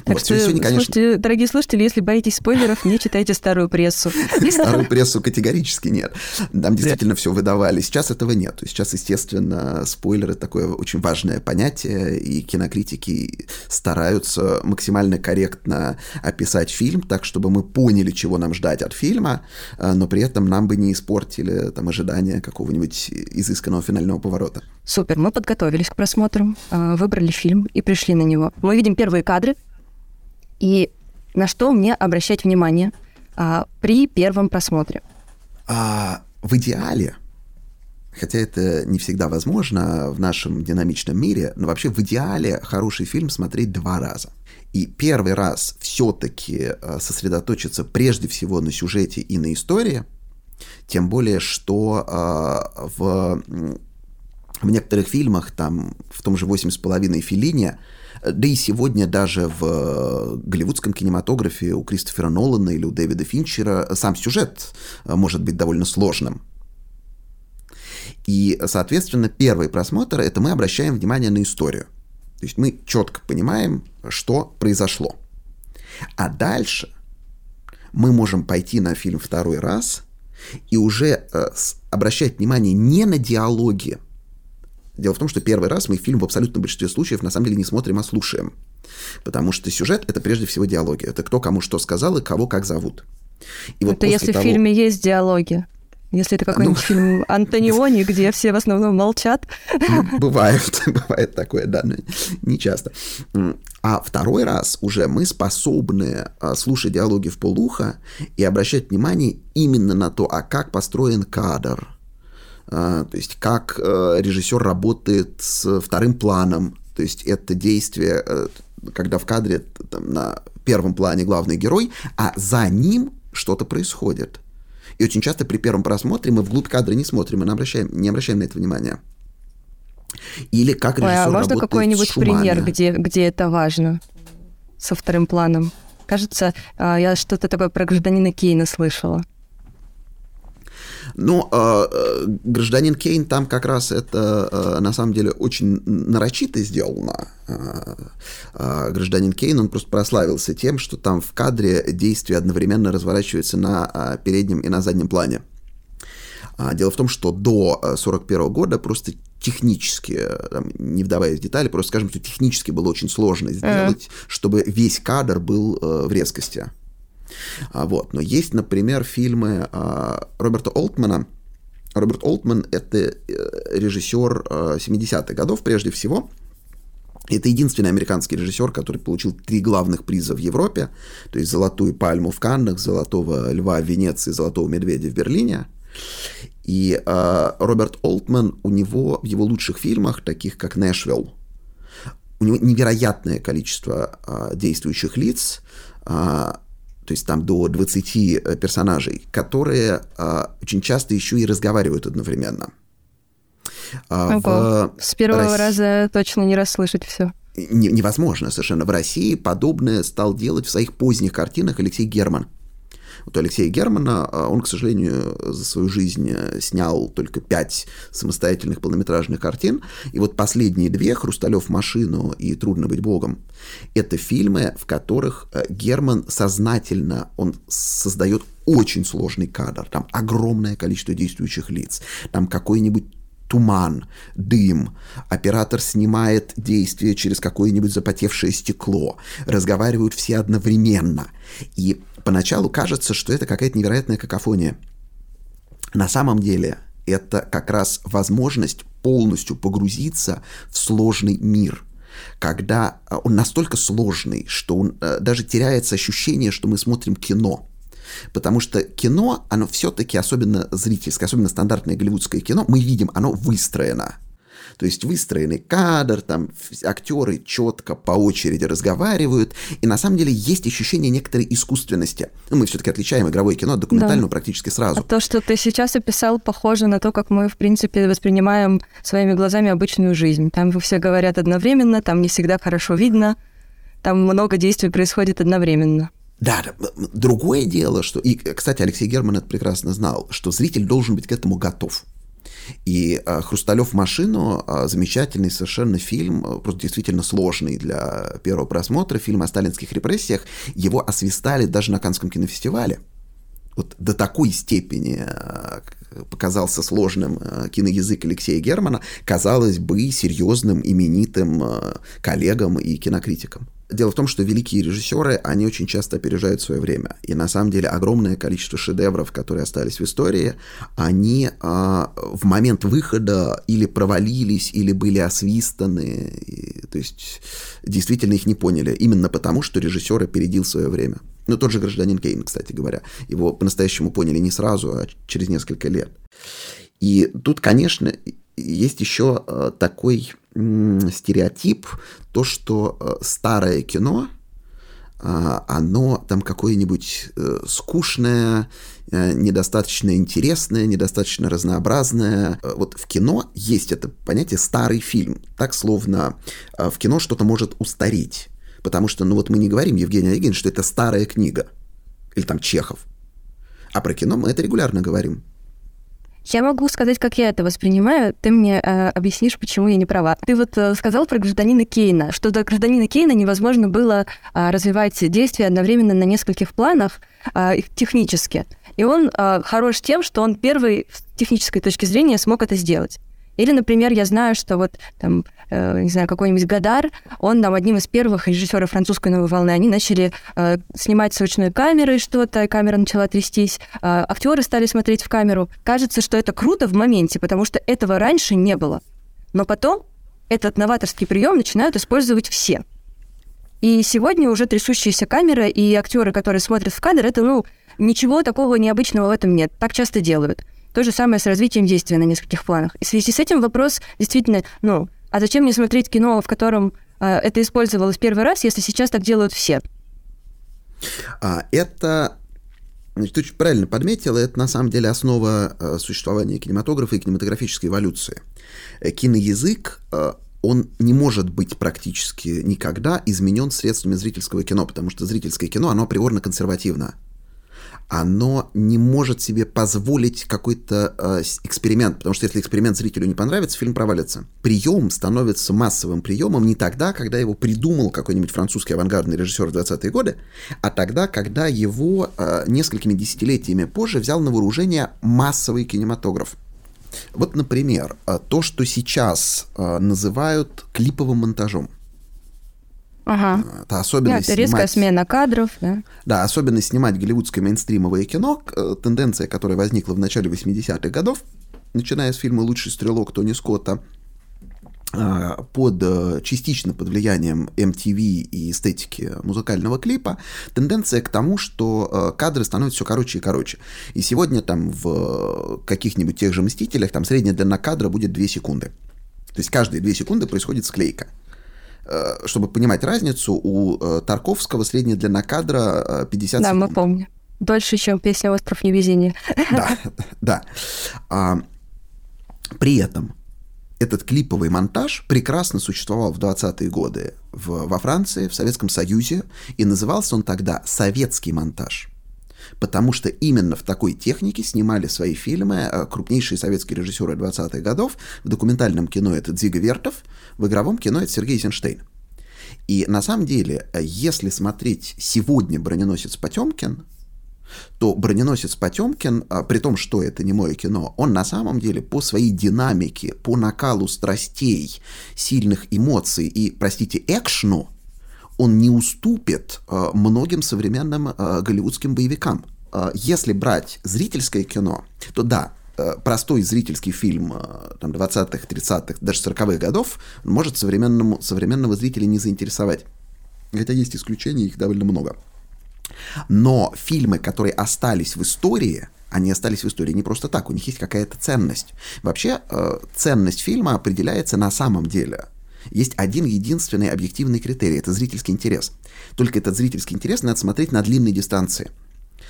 Так вот, что, сегодня, конечно... слушайте, дорогие слушатели, если боитесь спойлеров, не читайте старую прессу. Старую прессу категорически нет. Там действительно все выдавали. Сейчас этого нет. Сейчас, естественно, спойлеры такое очень важное понятие, и кинокритики стараются максимально корректно описать фильм, так, чтобы мы поняли, чего нам ждать от фильма, а, но при этом нам бы не испортили там ожидания какого-нибудь изысканного финального поворота. Супер, мы подготовились к просмотру, а, выбрали фильм и пришли на него. Мы видим первые кадры, и на что мне обращать внимание а, при первом просмотре? А, в идеале, хотя это не всегда возможно в нашем динамичном мире, но вообще в идеале хороший фильм смотреть два раза. И первый раз все-таки а, сосредоточиться прежде всего на сюжете и на истории, тем более, что э, в, в некоторых фильмах, там, в том же «Восемь с половиной Филине», да и сегодня даже в э, голливудском кинематографе у Кристофера Нолана или у Дэвида Финчера сам сюжет э, может быть довольно сложным. И, соответственно, первый просмотр – это мы обращаем внимание на историю. То есть мы четко понимаем, что произошло. А дальше мы можем пойти на фильм второй раз и уже э, обращать внимание не на диалоги Дело в том, что первый раз мы фильм в абсолютном большинстве случаев на самом деле не смотрим, а слушаем. Потому что сюжет — это прежде всего диалоги. Это кто кому что сказал и кого как зовут. И вот это если того... в фильме есть диалоги. Если это какой-нибудь ну... фильм Антониони, где все в основном молчат. Ну, бывает, бывает такое, да, но не часто. А второй раз уже мы способны а, слушать диалоги в полуха и обращать внимание именно на то, а как построен кадр, то есть как э, режиссер работает с вторым планом, то есть это действие, э, когда в кадре там, на первом плане главный герой, а за ним что-то происходит. И очень часто при первом просмотре мы вглубь кадра не смотрим, мы не обращаем, не обращаем на это внимания. Или как режиссер Ой, а можно какой-нибудь пример, где, где это важно со вторым планом? Кажется, а, я что-то такое про гражданина Кейна слышала. Но э, э, гражданин Кейн там как раз это э, на самом деле очень нарочито сделано. Э, э, гражданин Кейн, он просто прославился тем, что там в кадре действие одновременно разворачивается на э, переднем и на заднем плане. А, дело в том, что до 1941 года просто технически, там, не вдаваясь в детали, просто скажем, что технически было очень сложно сделать, mm-hmm. чтобы весь кадр был э, в резкости. А, вот. Но есть, например, фильмы а, Роберта Олтмана. Роберт Олтман — это режиссер 70-х годов прежде всего. Это единственный американский режиссер, который получил три главных приза в Европе, то есть «Золотую пальму» в Каннах, «Золотого льва» в Венеции, «Золотого медведя» в Берлине. И э, Роберт Олтман, у него в его лучших фильмах, таких как «Нэшвилл», у него невероятное количество э, действующих лиц, э, то есть там до 20 э, персонажей, которые а, очень часто еще и разговаривают одновременно. А, в С первого Рос... раза точно не расслышать все. Невозможно совершенно. В России подобное стал делать в своих поздних картинах Алексей Герман. Вот у Алексея Германа, а, он, к сожалению, за свою жизнь э, снял только пять самостоятельных полнометражных картин. И вот последние две, «Хрусталев машину» и «Трудно быть богом», это фильмы, в которых э, Герман сознательно, он создает очень сложный кадр, там огромное количество действующих лиц, там какой-нибудь туман, дым. Оператор снимает действие через какое-нибудь запотевшее стекло. Разговаривают все одновременно. И поначалу кажется, что это какая-то невероятная какофония. На самом деле это как раз возможность полностью погрузиться в сложный мир – когда э, он настолько сложный, что он, э, даже теряется ощущение, что мы смотрим кино. Потому что кино, оно все-таки, особенно зрительское, особенно стандартное голливудское кино, мы видим, оно выстроено. То есть выстроенный кадр, там актеры четко по очереди разговаривают, и на самом деле есть ощущение некоторой искусственности. Ну, мы все-таки отличаем игровое кино от документального да. практически сразу. А то, что ты сейчас описал, похоже на то, как мы, в принципе, воспринимаем своими глазами обычную жизнь. Там все говорят одновременно, там не всегда хорошо видно, там много действий происходит одновременно. Да, другое дело, что... И, кстати, Алексей Герман это прекрасно знал, что зритель должен быть к этому готов. И а, «Хрусталев машину» а, замечательный совершенно фильм, а, просто действительно сложный для первого просмотра, фильм о сталинских репрессиях. Его освистали даже на Канском кинофестивале. Вот до такой степени показался сложным киноязык Алексея Германа, казалось бы, серьезным, именитым коллегам и кинокритикам. Дело в том, что великие режиссеры, они очень часто опережают свое время. И на самом деле огромное количество шедевров, которые остались в истории, они а, в момент выхода или провалились, или были освистаны. И, то есть действительно их не поняли. Именно потому, что режиссер опередил свое время. Ну, тот же гражданин Кейн, кстати говоря. Его по-настоящему поняли не сразу, а через несколько лет. И тут, конечно, есть еще а, такой стереотип, то, что э, старое кино, а, оно там какое-нибудь э, скучное, э, недостаточно интересное, недостаточно разнообразное. Вот в кино есть это понятие «старый фильм». Так, словно в кино что-то может устареть. Потому что, ну вот мы не говорим, Евгений Онегин, что это старая книга. Или там Чехов. А про кино мы это регулярно говорим. Я могу сказать, как я это воспринимаю. Ты мне э, объяснишь, почему я не права. Ты вот э, сказал про гражданина Кейна, что до гражданина Кейна невозможно было э, развивать действия одновременно на нескольких планах э, технически. И он э, хорош тем, что он первый с технической точки зрения смог это сделать. Или, например, я знаю, что вот там, не знаю, какой-нибудь Гадар, он там одним из первых режиссеров французской новой волны, они начали э, снимать с ручной камерой что-то, камера начала трястись, э, актеры стали смотреть в камеру. Кажется, что это круто в моменте, потому что этого раньше не было. Но потом этот новаторский прием начинают использовать все. И сегодня уже трясущаяся камера и актеры, которые смотрят в кадр, это, ну, ничего такого необычного в этом нет. Так часто делают. То же самое с развитием действия на нескольких планах. И в связи с этим вопрос действительно, ну, а зачем мне смотреть кино, в котором э, это использовалось первый раз, если сейчас так делают все? А, это Значит, ты очень правильно подметила, это на самом деле основа э, существования кинематографа и кинематографической эволюции. Э, киноязык, э, он не может быть практически никогда изменен средствами зрительского кино, потому что зрительское кино, оно априорно консервативно оно не может себе позволить какой-то э, эксперимент, потому что если эксперимент зрителю не понравится, фильм провалится. Прием становится массовым приемом не тогда, когда его придумал какой-нибудь французский авангардный режиссер в 20-е годы, а тогда, когда его э, несколькими десятилетиями позже взял на вооружение массовый кинематограф. Вот, например, э, то, что сейчас э, называют клиповым монтажом. Ага. Это особенность да, это резкая снимать... смена кадров, да. Да, особенно снимать голливудское мейнстримовое кино, э, тенденция, которая возникла в начале 80-х годов, начиная с фильма «Лучший стрелок» Тони Скотта, а, под, э, частично под влиянием MTV и эстетики музыкального клипа, тенденция к тому, что э, кадры становятся все короче и короче. И сегодня там в каких-нибудь тех же «Мстителях» там средняя длина кадра будет 2 секунды. То есть каждые 2 секунды происходит склейка. Э, чтобы понимать разницу, у э, Тарковского средняя длина кадра 50 да, секунд. Да, мы помним. Дольше, чем песня «Остров невезения». Да, да. А, при этом этот клиповый монтаж прекрасно существовал в 20-е годы в, во Франции, в Советском Союзе, и назывался он тогда «советский монтаж» потому что именно в такой технике снимали свои фильмы э, крупнейшие советские режиссеры 20-х годов. В документальном кино это Дзига Вертов, в игровом кино это Сергей Эйзенштейн. И на самом деле, э, если смотреть сегодня «Броненосец Потемкин», то «Броненосец Потемкин», э, при том, что это не мое кино, он на самом деле по своей динамике, по накалу страстей, сильных эмоций и, простите, экшну – он не уступит э, многим современным э, голливудским боевикам. Э, если брать зрительское кино, то да, простой зрительский фильм там, 20-х, 30-х, даже 40-х годов может современному, современного зрителя не заинтересовать. Хотя есть исключения, их довольно много. Но фильмы, которые остались в истории, они остались в истории не просто так, у них есть какая-то ценность. Вообще, ценность фильма определяется на самом деле есть один единственный объективный критерий – это зрительский интерес. Только этот зрительский интерес надо смотреть на длинной дистанции.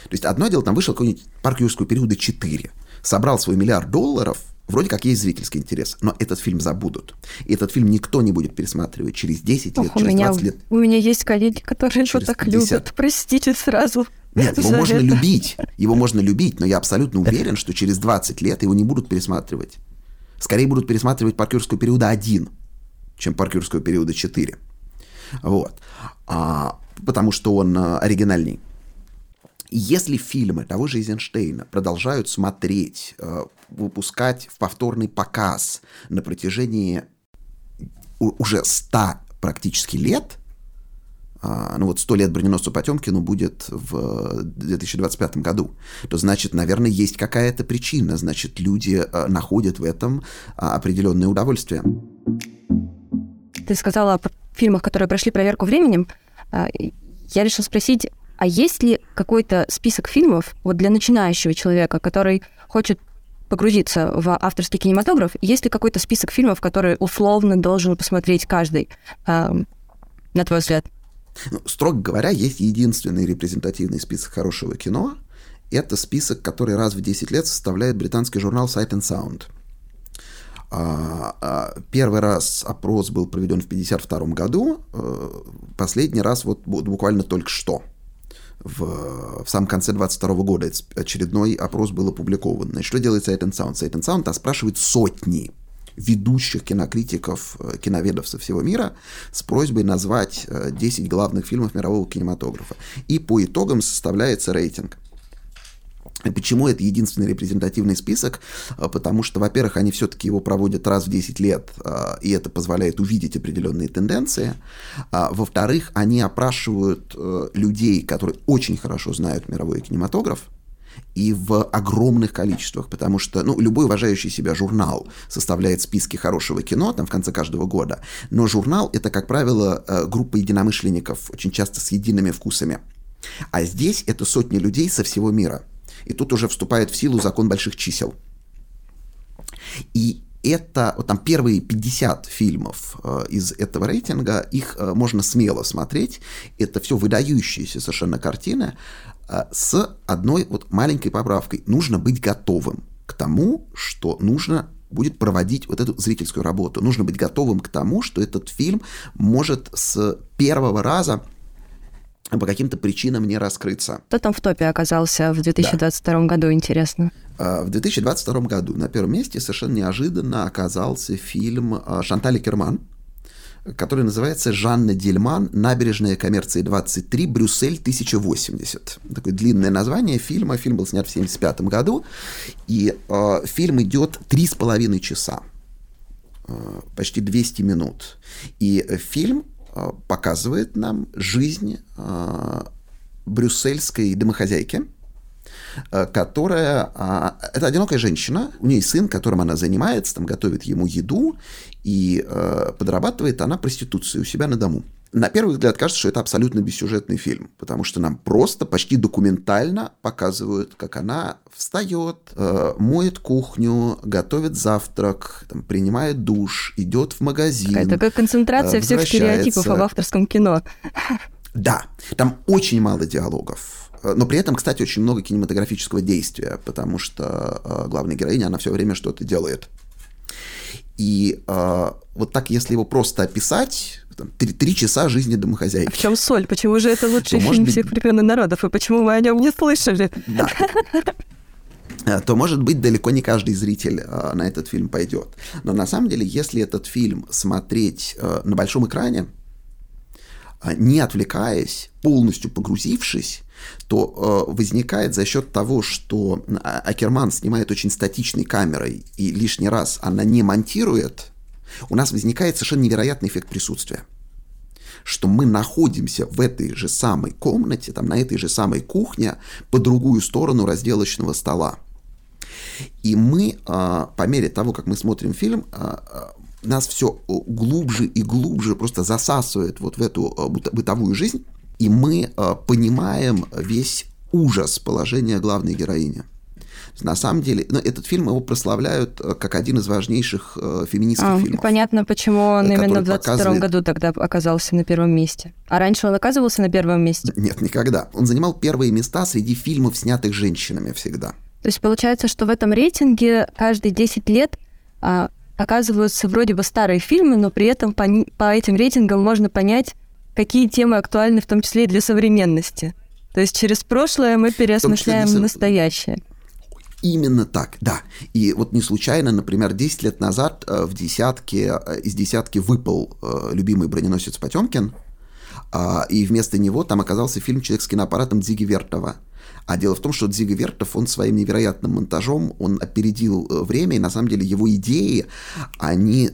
То есть одно дело, там вышел какой-нибудь парк юрского периода 4, собрал свой миллиард долларов, вроде как есть зрительский интерес, но этот фильм забудут. И этот фильм никто не будет пересматривать через 10 лет, Ох, через меня, 20 лет. У меня есть коллеги, которые его так 50. любят. Простите сразу. Нет, его можно это. любить. Его можно любить, но я абсолютно уверен, что через 20 лет его не будут пересматривать. Скорее будут пересматривать парк юрского периода 1 чем паркюрского периода 4. Вот. А, потому что он а, оригинальней. Если фильмы того же Эйзенштейна продолжают смотреть, а, выпускать в повторный показ на протяжении уже 100 практически лет, а, ну вот 100 лет броненосцу Потемкину будет в 2025 году, то значит, наверное, есть какая-то причина, значит, люди находят в этом а, определенное удовольствие. Ты сказала о фильмах, которые прошли проверку временем. А, я решила спросить, а есть ли какой-то список фильмов вот для начинающего человека, который хочет погрузиться в авторский кинематограф, есть ли какой-то список фильмов, которые условно должен посмотреть каждый, на твой взгляд? Ну, строго говоря, есть единственный репрезентативный список хорошего кино. Это список, который раз в 10 лет составляет британский журнал Sight and Sound. А, а, первый раз опрос был проведен в 1952 году, э, последний раз вот буквально только что. В, в самом конце 22 года очередной опрос был опубликован. Значит, что делает Sight and Sound? Sight and Sound спрашивает сотни ведущих кинокритиков, э, киноведов со всего мира с просьбой назвать 10 э, главных фильмов мирового кинематографа. И по итогам составляется рейтинг. Почему это единственный репрезентативный список? А, потому что, во-первых, они все-таки его проводят раз в 10 лет, а, и это позволяет увидеть определенные тенденции. А, во-вторых, они опрашивают э, людей, которые очень хорошо знают мировой кинематограф, и в огромных количествах, потому что ну, любой уважающий себя журнал составляет списки хорошего кино там, в конце каждого года, но журнал — это, как правило, э, группа единомышленников, очень часто с едиными вкусами. А здесь это сотни людей со всего мира — и тут уже вступает в силу закон больших чисел. И это, вот там первые 50 фильмов э, из этого рейтинга, их э, можно смело смотреть. Это все выдающиеся совершенно картины э, с одной вот маленькой поправкой. Нужно быть готовым к тому, что нужно будет проводить вот эту зрительскую работу. Нужно быть готовым к тому, что этот фильм может с первого раза по каким-то причинам не раскрыться. Кто там в топе оказался в 2022 да. году, интересно? А, в 2022 году на первом месте совершенно неожиданно оказался фильм а, Шантали Керман, который называется «Жанна Дельман. Набережная коммерции 23. Брюссель 1080». Такое длинное название фильма. Фильм был снят в 1975 году. И э, фильм идет три с половиной часа. Почти 200 минут. И фильм показывает нам жизнь э, брюссельской домохозяйки, э, которая... Это одинокая женщина, у нее сын, которым она занимается, там готовит ему еду, и подрабатывает она проституцией у себя на дому на первый взгляд кажется, что это абсолютно бессюжетный фильм, потому что нам просто почти документально показывают, как она встает, э, моет кухню, готовит завтрак, там, принимает душ, идет в магазин. Это как концентрация э, всех стереотипов об авторском кино. Да, там очень мало диалогов. Э, но при этом, кстати, очень много кинематографического действия, потому что э, главная героиня, она все время что-то делает. И э, вот так, если его просто описать, там, три, три часа жизни домохозяйки. А в чем соль? Почему же это лучший то, фильм быть... всех времен и народов, и почему мы о нем не слышали? Да. Э, то, может быть, далеко не каждый зритель э, на этот фильм пойдет. Но на самом деле, если этот фильм смотреть э, на большом экране, э, не отвлекаясь, полностью погрузившись, то э, возникает за счет того, что Акерман снимает очень статичной камерой и лишний раз она не монтирует, у нас возникает совершенно невероятный эффект присутствия что мы находимся в этой же самой комнате, там, на этой же самой кухне, по другую сторону разделочного стола. И мы, а, по мере того, как мы смотрим фильм, а, а, нас все глубже и глубже просто засасывает вот в эту бытовую жизнь, и мы понимаем весь ужас положения главной героини. На самом деле, ну, этот фильм его прославляют э, как один из важнейших э, феминистских а, фильмов. Понятно, почему он именно в 22 показывает... году тогда оказался на первом месте. А раньше он оказывался на первом месте? Нет, никогда. Он занимал первые места среди фильмов, снятых женщинами всегда. То есть получается, что в этом рейтинге каждые 10 лет а, оказываются вроде бы старые фильмы, но при этом по, по этим рейтингам можно понять, какие темы актуальны, в том числе и для современности. То есть через прошлое мы переосмысляем настоящее. Именно так, да. И вот не случайно, например, 10 лет назад э, в десятке, э, из десятки выпал э, любимый броненосец Потемкин, а, и вместо него там оказался фильм «Человек с киноаппаратом» Дзиги Вертова. А дело в том, что Дзига Вертов, он своим невероятным монтажом, он опередил время, и на самом деле его идеи, они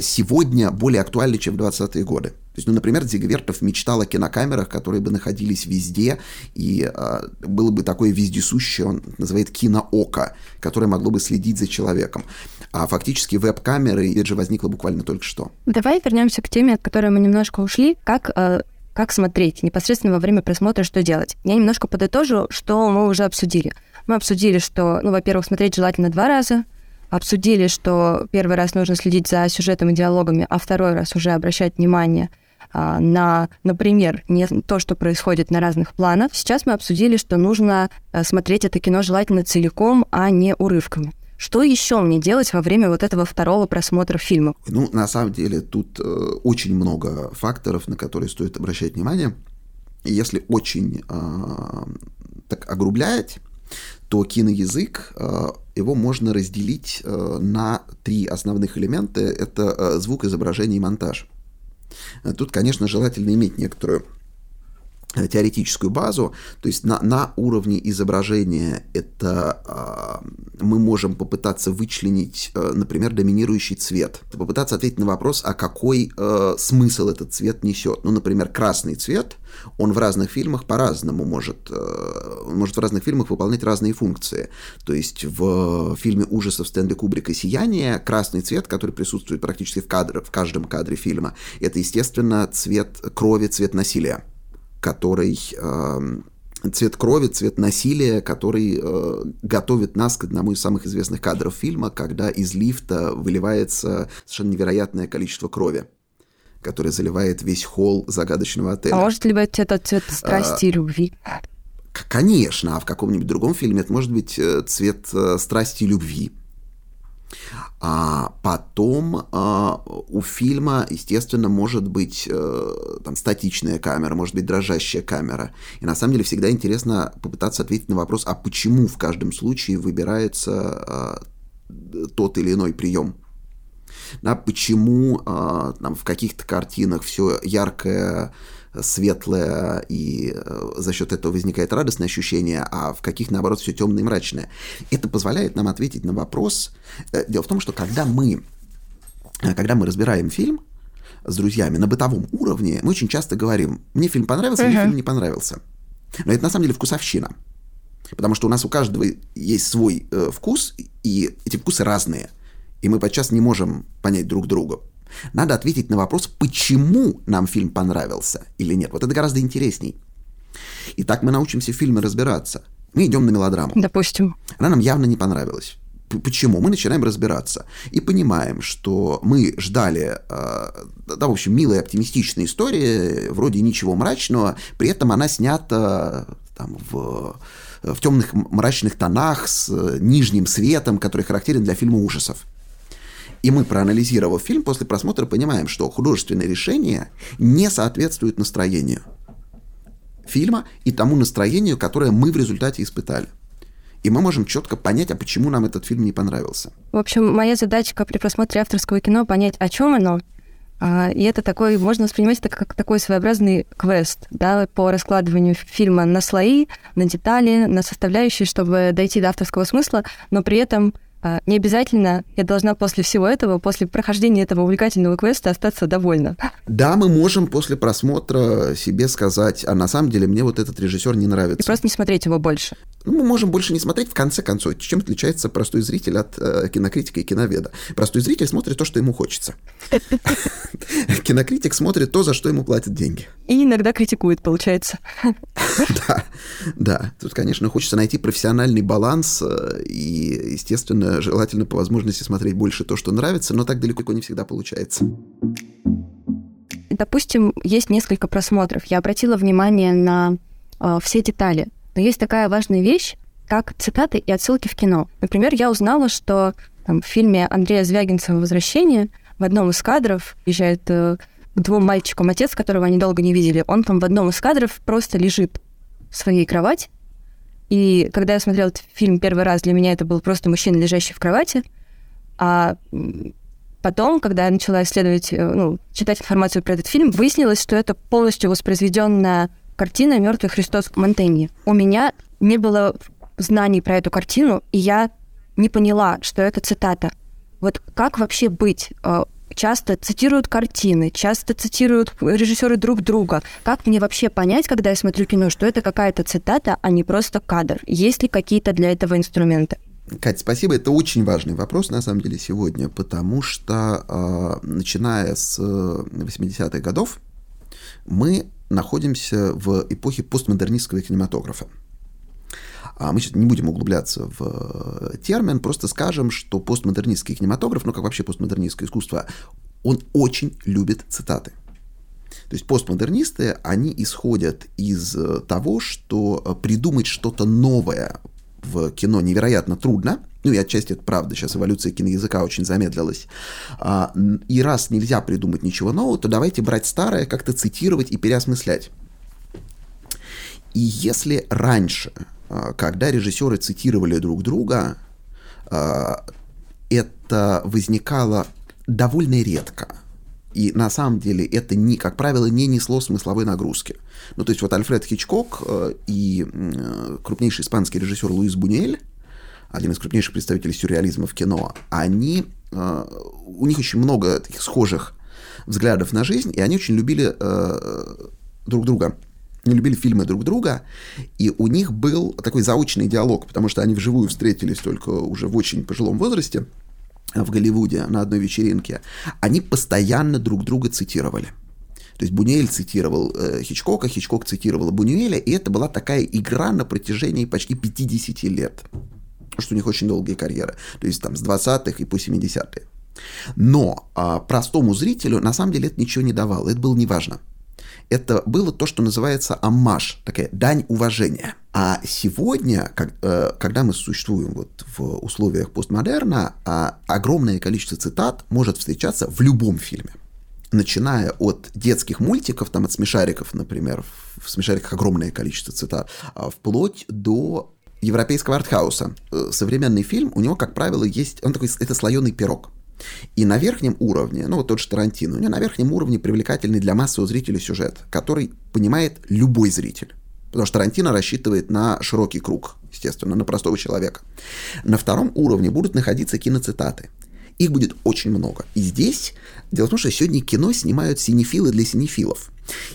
сегодня более актуальны, чем в 20-е годы. То есть, ну, например, Дзигвертов мечтал о кинокамерах, которые бы находились везде, и э, было бы такое вездесущее, он называет кинооко, которое могло бы следить за человеком. А фактически веб-камеры, это же возникло буквально только что. Давай вернемся к теме, от которой мы немножко ушли. Как э, как смотреть непосредственно во время просмотра, что делать. Я немножко подытожу, что мы уже обсудили. Мы обсудили, что, ну, во-первых, смотреть желательно два раза, обсудили, что первый раз нужно следить за сюжетом и диалогами, а второй раз уже обращать внимание а, на, например, не то, что происходит на разных планах. Сейчас мы обсудили, что нужно э, смотреть это кино желательно целиком, а не урывками. Что еще мне делать во время вот этого второго просмотра фильма? Ну, на самом деле, тут э, очень много факторов, на которые стоит обращать внимание. И если очень э, так огрублять, то киноязык, э, его можно разделить э, на три основных элемента. Это э, звук, изображение и монтаж. Тут, конечно, желательно иметь некоторую теоретическую базу, то есть на, на уровне изображения это э, мы можем попытаться вычленить, э, например, доминирующий цвет, попытаться ответить на вопрос, а какой э, смысл этот цвет несет. Ну, например, красный цвет, он в разных фильмах по-разному может, э, может в разных фильмах выполнять разные функции. То есть в фильме ужасов Стэнли Кубрика «Сияние» красный цвет, который присутствует практически в, кадре, в каждом кадре фильма, это, естественно, цвет крови, цвет насилия который эм, цвет крови, цвет насилия, который э, готовит нас к одному из самых известных кадров фильма, когда из лифта выливается совершенно невероятное количество крови которое заливает весь холл загадочного отеля. А может ли быть это цвет страсти и а, любви? Конечно, а в каком-нибудь другом фильме это может быть э, цвет э, страсти и любви. А потом а, у фильма, естественно, может быть э, там, статичная камера, может быть дрожащая камера. И на самом деле всегда интересно попытаться ответить на вопрос, а почему в каждом случае выбирается а, тот или иной прием. Да, почему а, там, в каких-то картинах все яркое светлое, и э, за счет этого возникает радостное ощущение, а в каких, наоборот, все темное и мрачное. Это позволяет нам ответить на вопрос. Э, дело в том, что когда мы, э, когда мы разбираем фильм, с друзьями на бытовом уровне мы очень часто говорим, мне фильм понравился, мне фильм не понравился. Но это на самом деле вкусовщина. Потому что у нас у каждого есть свой э, вкус, и эти вкусы разные. И мы подчас не можем понять друг друга. Надо ответить на вопрос, почему нам фильм понравился или нет. Вот это гораздо интересней. И так мы научимся в фильме разбираться. Мы идем на мелодраму. Допустим. Она нам явно не понравилась. Почему? Мы начинаем разбираться и понимаем, что мы ждали, э, да, в общем, милой оптимистичной истории, вроде ничего мрачного, при этом она снята там, в, в темных мрачных тонах с нижним светом, который характерен для фильма ужасов. И мы, проанализировав фильм, после просмотра понимаем, что художественное решение не соответствует настроению фильма и тому настроению, которое мы в результате испытали. И мы можем четко понять, а почему нам этот фильм не понравился. В общем, моя задача при просмотре авторского кино понять, о чем оно. А, и это такой, можно воспринимать это как такой своеобразный квест, да, по раскладыванию фильма на слои, на детали, на составляющие, чтобы дойти до авторского смысла, но при этом не обязательно я должна после всего этого, после прохождения этого увлекательного квеста остаться довольна. Да, мы можем после просмотра себе сказать, а на самом деле мне вот этот режиссер не нравится. И просто не смотреть его больше. Ну, мы можем больше не смотреть, в конце концов. Чем отличается простой зритель от э, кинокритика и киноведа? Простой зритель смотрит то, что ему хочется. Кинокритик смотрит то, за что ему платят деньги. И иногда критикует, получается. Да, да. Тут, конечно, хочется найти профессиональный баланс э, и, естественно, желательно по возможности смотреть больше то, что нравится, но так далеко не всегда получается. Допустим, есть несколько просмотров. Я обратила внимание на э, все детали. Но есть такая важная вещь, как цитаты и отсылки в кино. Например, я узнала, что там, в фильме Андрея Звягинцева «Возвращение» в одном из кадров езжает э, к двум мальчикам отец, которого они долго не видели. Он там в одном из кадров просто лежит в своей кровати, и когда я смотрела этот фильм первый раз, для меня это был просто мужчина, лежащий в кровати. А потом, когда я начала исследовать, э, ну, читать информацию про этот фильм, выяснилось, что это полностью воспроизведенная картина «Мертвый Христос в Монтенье». У меня не было знаний про эту картину, и я не поняла, что это цитата. Вот как вообще быть? Э, часто цитируют картины, часто цитируют режиссеры друг друга. Как мне вообще понять, когда я смотрю кино, что это какая-то цитата, а не просто кадр? Есть ли какие-то для этого инструменты? Катя, спасибо. Это очень важный вопрос, на самом деле, сегодня, потому что, э, начиная с 80-х годов, мы находимся в эпохе постмодернистского кинематографа. А мы сейчас не будем углубляться в э, термин, просто скажем, что постмодернистский кинематограф, ну как вообще постмодернистское искусство, он очень любит цитаты. То есть постмодернисты, они исходят из э, того, что э, придумать что-то новое в кино невероятно трудно, ну и отчасти это правда, сейчас эволюция киноязыка очень замедлилась. А, и раз нельзя придумать ничего нового, то давайте брать старое, как-то цитировать и переосмыслять. И если раньше а, когда режиссеры цитировали друг друга, а, это возникало довольно редко. И на самом деле это, не, как правило, не несло смысловой нагрузки. Ну, то есть вот Альфред Хичкок э, и э, крупнейший испанский режиссер Луис Бунюэль, один из крупнейших представителей сюрреализма в кино, они, э, у них очень много таких схожих взглядов на жизнь, и они очень любили друг друга. Они любили фильмы друг друга, и у них был такой заочный диалог, потому что они вживую встретились только уже в очень пожилом возрасте – в Голливуде на одной вечеринке, они постоянно друг друга цитировали. То есть Бунюэль цитировал э, Хичкока, Хичкок цитировал Бунюэля, и это была такая игра на протяжении почти 50 лет. Что у них очень долгие карьеры. То есть там с 20-х и по 70-е. Но а, простому зрителю на самом деле это ничего не давало, это было неважно это было то, что называется аммаж, такая дань уважения. А сегодня, как, э, когда мы существуем вот в условиях постмодерна, а, огромное количество цитат может встречаться в любом фильме начиная от детских мультиков, там от смешариков, например, в смешариках огромное количество цитат, а, вплоть до европейского артхауса. Э, современный фильм, у него, как правило, есть, он такой, это слоеный пирог. И на верхнем уровне, ну вот тот же Тарантино, у него на верхнем уровне привлекательный для массового зрителя сюжет, который понимает любой зритель. Потому что Тарантино рассчитывает на широкий круг, естественно, на простого человека. На втором уровне будут находиться киноцитаты. Их будет очень много. И здесь, дело в том, что сегодня кино снимают синефилы для синефилов.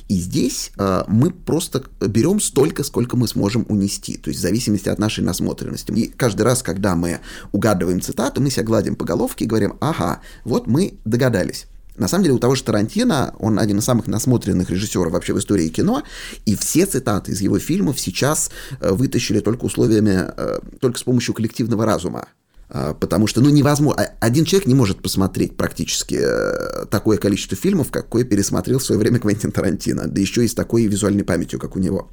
И здесь э, мы просто берем столько, сколько мы сможем унести, то есть в зависимости от нашей насмотренности. И каждый раз, когда мы угадываем цитату, мы себя гладим по головке и говорим, ага, вот мы догадались. На самом деле у того же Тарантино, он один из самых насмотренных режиссеров вообще в истории кино, и все цитаты из его фильмов сейчас э, вытащили только условиями, э, только с помощью коллективного разума. А, потому что, ну, невозможно. А, один человек не может посмотреть практически э, такое количество фильмов, какое пересмотрел в свое время Квентин Тарантино, да еще и с такой визуальной памятью, как у него.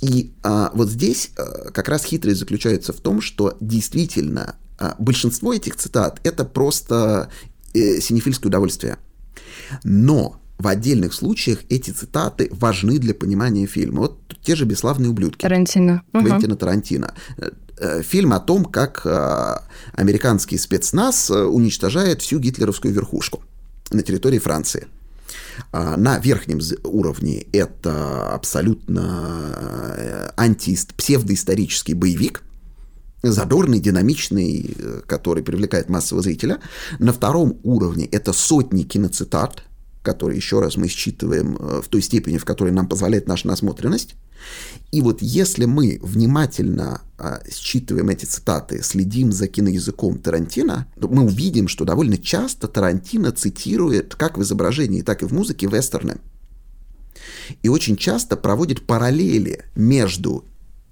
И а, вот здесь а, как раз хитрость заключается в том, что действительно а, большинство этих цитат это просто э, синефильское удовольствие. Но в отдельных случаях эти цитаты важны для понимания фильма. Вот те же «Бесславные ублюдки». Тарантино. Квентина угу. Тарантино. Э, фильм о том, как э, американский спецназ э, уничтожает всю гитлеровскую верхушку на территории Франции. А, на верхнем уровне это абсолютно анти псевдоисторический боевик, задорный, динамичный, который привлекает массового зрителя. На втором уровне это сотни киноцитат, которые, еще раз, мы считываем в той степени, в которой нам позволяет наша насмотренность. И вот если мы внимательно а, считываем эти цитаты, следим за киноязыком Тарантино, то мы увидим, что довольно часто Тарантино цитирует как в изображении, так и в музыке вестерны. И очень часто проводит параллели между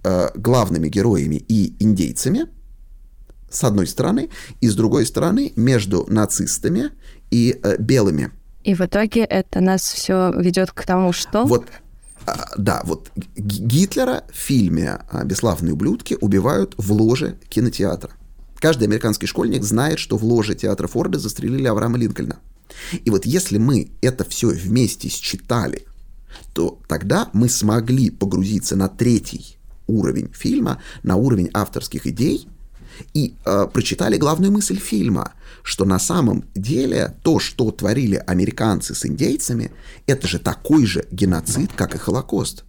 э, главными героями и индейцами, с одной стороны, и с другой стороны между нацистами и э, белыми. И в итоге это нас все ведет к тому, что... Вот да, вот Гитлера в фильме «Бесславные ублюдки» убивают в ложе кинотеатра. Каждый американский школьник знает, что в ложе театра Форда застрелили Авраама Линкольна. И вот если мы это все вместе считали, то тогда мы смогли погрузиться на третий уровень фильма, на уровень авторских идей, и э, прочитали главную мысль фильма, что на самом деле то, что творили американцы с индейцами, это же такой же геноцид, как и Холокост.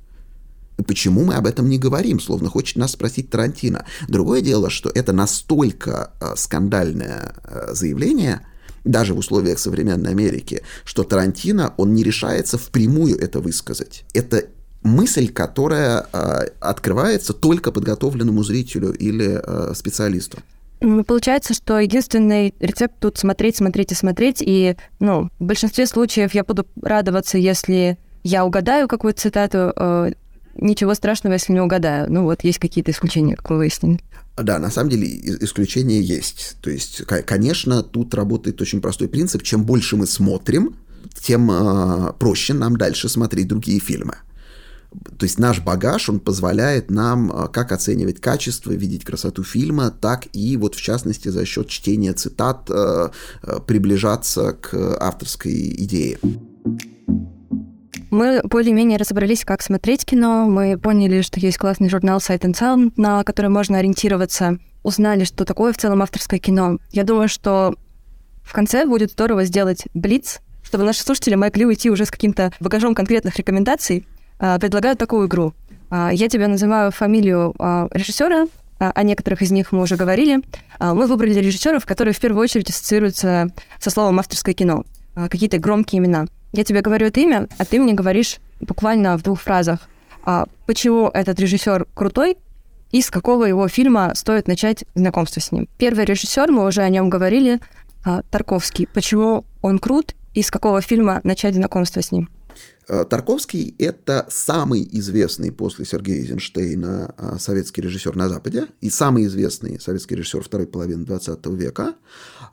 Почему мы об этом не говорим, словно хочет нас спросить Тарантино. Другое дело, что это настолько э, скандальное э, заявление, даже в условиях современной Америки, что Тарантино, он не решается впрямую это высказать. Это мысль, которая э, открывается только подготовленному зрителю или э, специалисту. Получается, что единственный рецепт тут смотреть, смотреть и смотреть. И, ну, в большинстве случаев я буду радоваться, если я угадаю какую-то цитату. Э, ничего страшного, если не угадаю. Ну вот, есть какие-то исключения, как вы выяснили. Да, на самом деле исключения есть. То есть, конечно, тут работает очень простой принцип. Чем больше мы смотрим, тем э, проще нам дальше смотреть другие фильмы. То есть наш багаж, он позволяет нам а, как оценивать качество, видеть красоту фильма, так и вот в частности за счет чтения цитат э, э, приближаться к авторской идее. Мы более-менее разобрались, как смотреть кино. Мы поняли, что есть классный журнал Sight and Sound, на который можно ориентироваться. Узнали, что такое в целом авторское кино. Я думаю, что в конце будет здорово сделать блиц чтобы наши слушатели могли уйти уже с каким-то багажом конкретных рекомендаций, предлагаю такую игру. А, я тебе называю фамилию а, режиссера, о некоторых из них мы уже говорили. Мы выбрали режиссеров, которые в первую очередь ассоциируются со словом авторское кино. Какие-то громкие имена. Я тебе говорю это имя, а ты мне говоришь буквально в двух фразах, почему этот режиссер крутой и с какого его фильма стоит начать знакомство с ним. Первый режиссер, мы уже о нем говорили, Тарковский. Почему он крут и с какого фильма начать знакомство с ним? Э, Тарковский – это самый известный после Сергея Эйзенштейна э, советский режиссер на Западе и самый известный советский режиссер второй половины 20 века.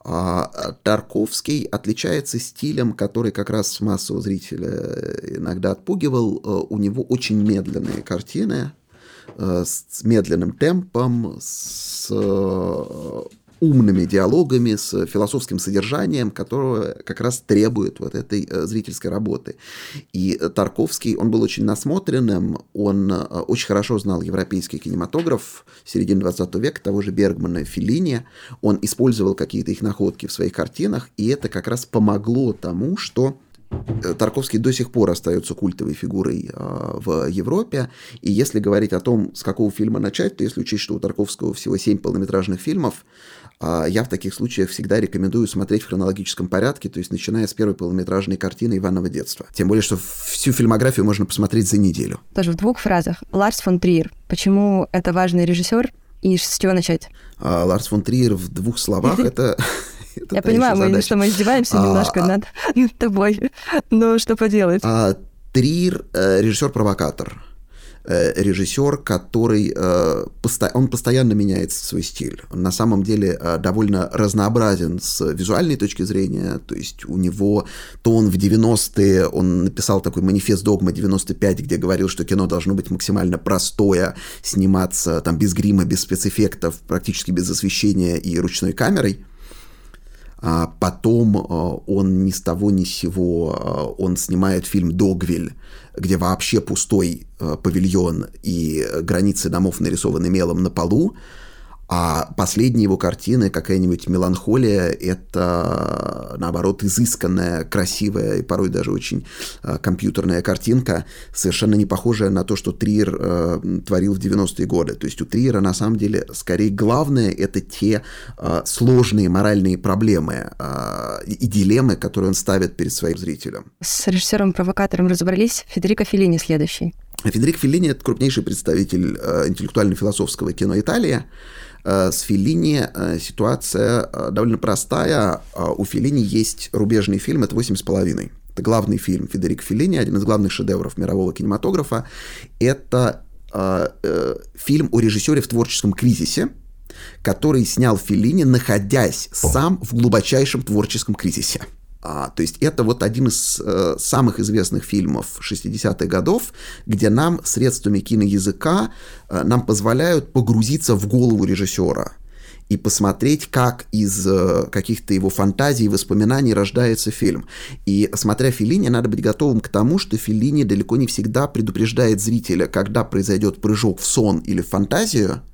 А, Тарковский отличается стилем, который как раз массового зрителя иногда отпугивал. Э, у него очень медленные картины, с медленным темпом, с умными диалогами, с философским содержанием, которое как раз требует вот этой э, зрительской работы. И Тарковский, он был очень насмотренным, он э, очень хорошо знал европейский кинематограф середины 20 века, того же Бергмана, Феллини, он использовал какие-то их находки в своих картинах, и это как раз помогло тому, что Э, Тарковский до сих пор остается культовой фигурой а, в Европе. И если говорить о том, с какого фильма начать, то если учесть, что у Тарковского всего семь полнометражных фильмов, я в таких случаях всегда рекомендую смотреть в хронологическом порядке, то есть начиная с первой полнометражной картины Иванова детства. Тем более, что всю фильмографию можно посмотреть за неделю. Тоже в двух фразах. Ларс фон Триер. Почему это важный режиссер и с чего начать? А, Ларс фон Триер в двух словах это Я понимаю, мы, что мы издеваемся а, немножко а, над, тобой, но что поделать. А, Трир э, режиссер-провокатор режиссер, который э, он постоянно меняет свой стиль. Он на самом деле довольно разнообразен с визуальной точки зрения, то есть у него то он в 90-е, он написал такой манифест «Догма 95», где говорил, что кино должно быть максимально простое, сниматься там без грима, без спецэффектов, практически без освещения и ручной камерой – а потом он ни с того ни с сего, он снимает фильм «Догвиль», где вообще пустой павильон и границы домов нарисованы мелом на полу, а последние его картины, какая-нибудь «Меланхолия», это, наоборот, изысканная, красивая и порой даже очень э, компьютерная картинка, совершенно не похожая на то, что Триер э, творил в 90-е годы. То есть у Триера, на самом деле, скорее главное – это те э, сложные моральные проблемы э, и дилеммы, которые он ставит перед своим зрителем. С режиссером-провокатором разобрались. Федерико Феллини следующий. Федерико Феллини – это крупнейший представитель э, интеллектуально-философского кино Италии. Э, с Феллини э, ситуация довольно простая. У Феллини есть рубежный фильм, это «Восемь с половиной». Это главный фильм Федерико Феллини, один из главных шедевров мирового кинематографа. Это фильм о режиссере в творческом кризисе, который снял Феллини, находясь сам в глубочайшем творческом кризисе. А, то есть это вот один из э, самых известных фильмов 60-х годов, где нам средствами киноязыка э, нам позволяют погрузиться в голову режиссера и посмотреть, как из э, каких-то его фантазий и воспоминаний рождается фильм. И смотря Филини, надо быть готовым к тому, что Филини далеко не всегда предупреждает зрителя, когда произойдет прыжок в сон или в фантазию –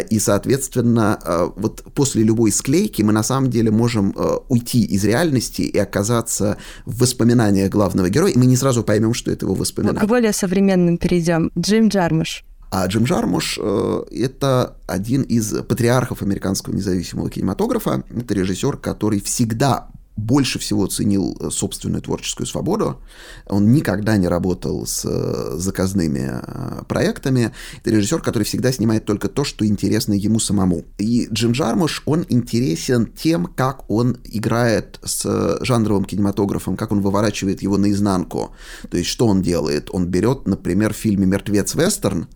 и, соответственно, а, вот после любой склейки мы на самом деле можем а, уйти из реальности и оказаться в воспоминаниях главного героя, и мы не сразу поймем, что это его воспоминания. к более современным перейдем. Джим Джармуш. А Джим Джармуш э, – это один из патриархов американского независимого кинематографа. Это режиссер, который всегда больше всего ценил э, собственную творческую свободу. Он никогда не работал с э, заказными э, проектами. Это режиссер, который всегда снимает только то, что интересно ему самому. И Джим Джармуш, он интересен тем, как он играет с жанровым кинематографом, как он выворачивает его наизнанку. То есть, что он делает? Он берет, например, в фильме «Мертвец-вестерн»,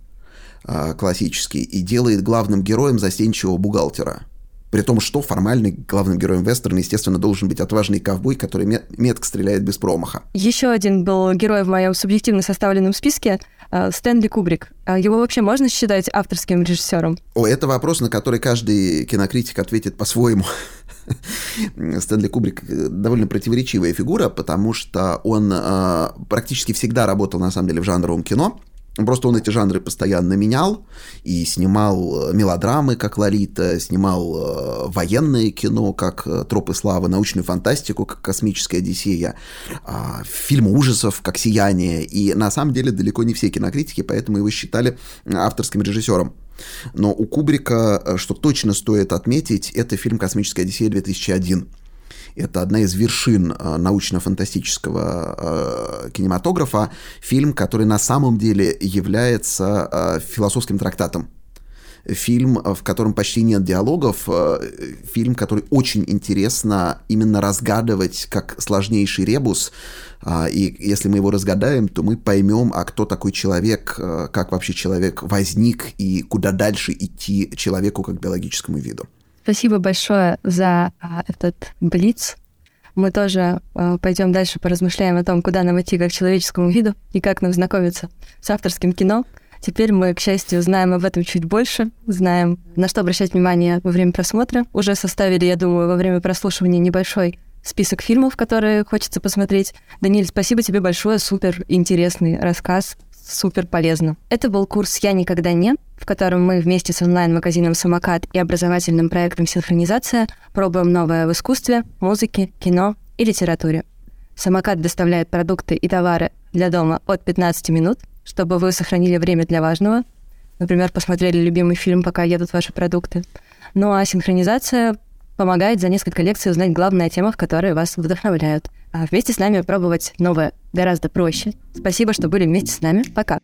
классический, и делает главным героем застенчивого бухгалтера – при том, что формально главным героем вестерна, естественно, должен быть отважный ковбой, который метко стреляет без промаха. Еще один был герой в моем субъективно составленном списке э, Стэнли Кубрик. А его вообще можно считать авторским режиссером? О, это вопрос, на который каждый кинокритик ответит по-своему. Стэнли Кубрик э, довольно противоречивая фигура, потому что он э, практически всегда работал, на самом деле, в жанровом кино. Просто он эти жанры постоянно менял и снимал э, мелодрамы, как «Лолита», снимал э, военное кино, как э, «Тропы славы», научную фантастику, как «Космическая Одиссея», э, фильмы ужасов, как «Сияние». И на самом деле далеко не все кинокритики, поэтому его считали авторским режиссером. Но у Кубрика, что точно стоит отметить, это фильм «Космическая Одиссея 2001». Это одна из вершин э, научно-фантастического э, кинематографа. Фильм, который на самом деле является э, философским трактатом фильм, в котором почти нет диалогов, фильм, который очень интересно именно разгадывать как сложнейший ребус, и если мы его разгадаем, то мы поймем, а кто такой человек, как вообще человек возник и куда дальше идти человеку как биологическому виду. Спасибо большое за а, этот блиц. Мы тоже а, пойдем дальше, поразмышляем о том, куда нам идти как человеческому виду и как нам знакомиться с авторским кино. Теперь мы, к счастью, знаем об этом чуть больше, знаем, на что обращать внимание во время просмотра. Уже составили, я думаю, во время прослушивания небольшой список фильмов, которые хочется посмотреть. Даниэль, спасибо тебе большое, супер интересный рассказ супер полезно. Это был курс «Я никогда не», в котором мы вместе с онлайн-магазином «Самокат» и образовательным проектом «Синхронизация» пробуем новое в искусстве, музыке, кино и литературе. «Самокат» доставляет продукты и товары для дома от 15 минут, чтобы вы сохранили время для важного. Например, посмотрели любимый фильм, пока едут ваши продукты. Ну а синхронизация помогает за несколько лекций узнать главные темы, которые вас вдохновляют – а вместе с нами пробовать новое гораздо проще. Спасибо, что были вместе с нами. Пока.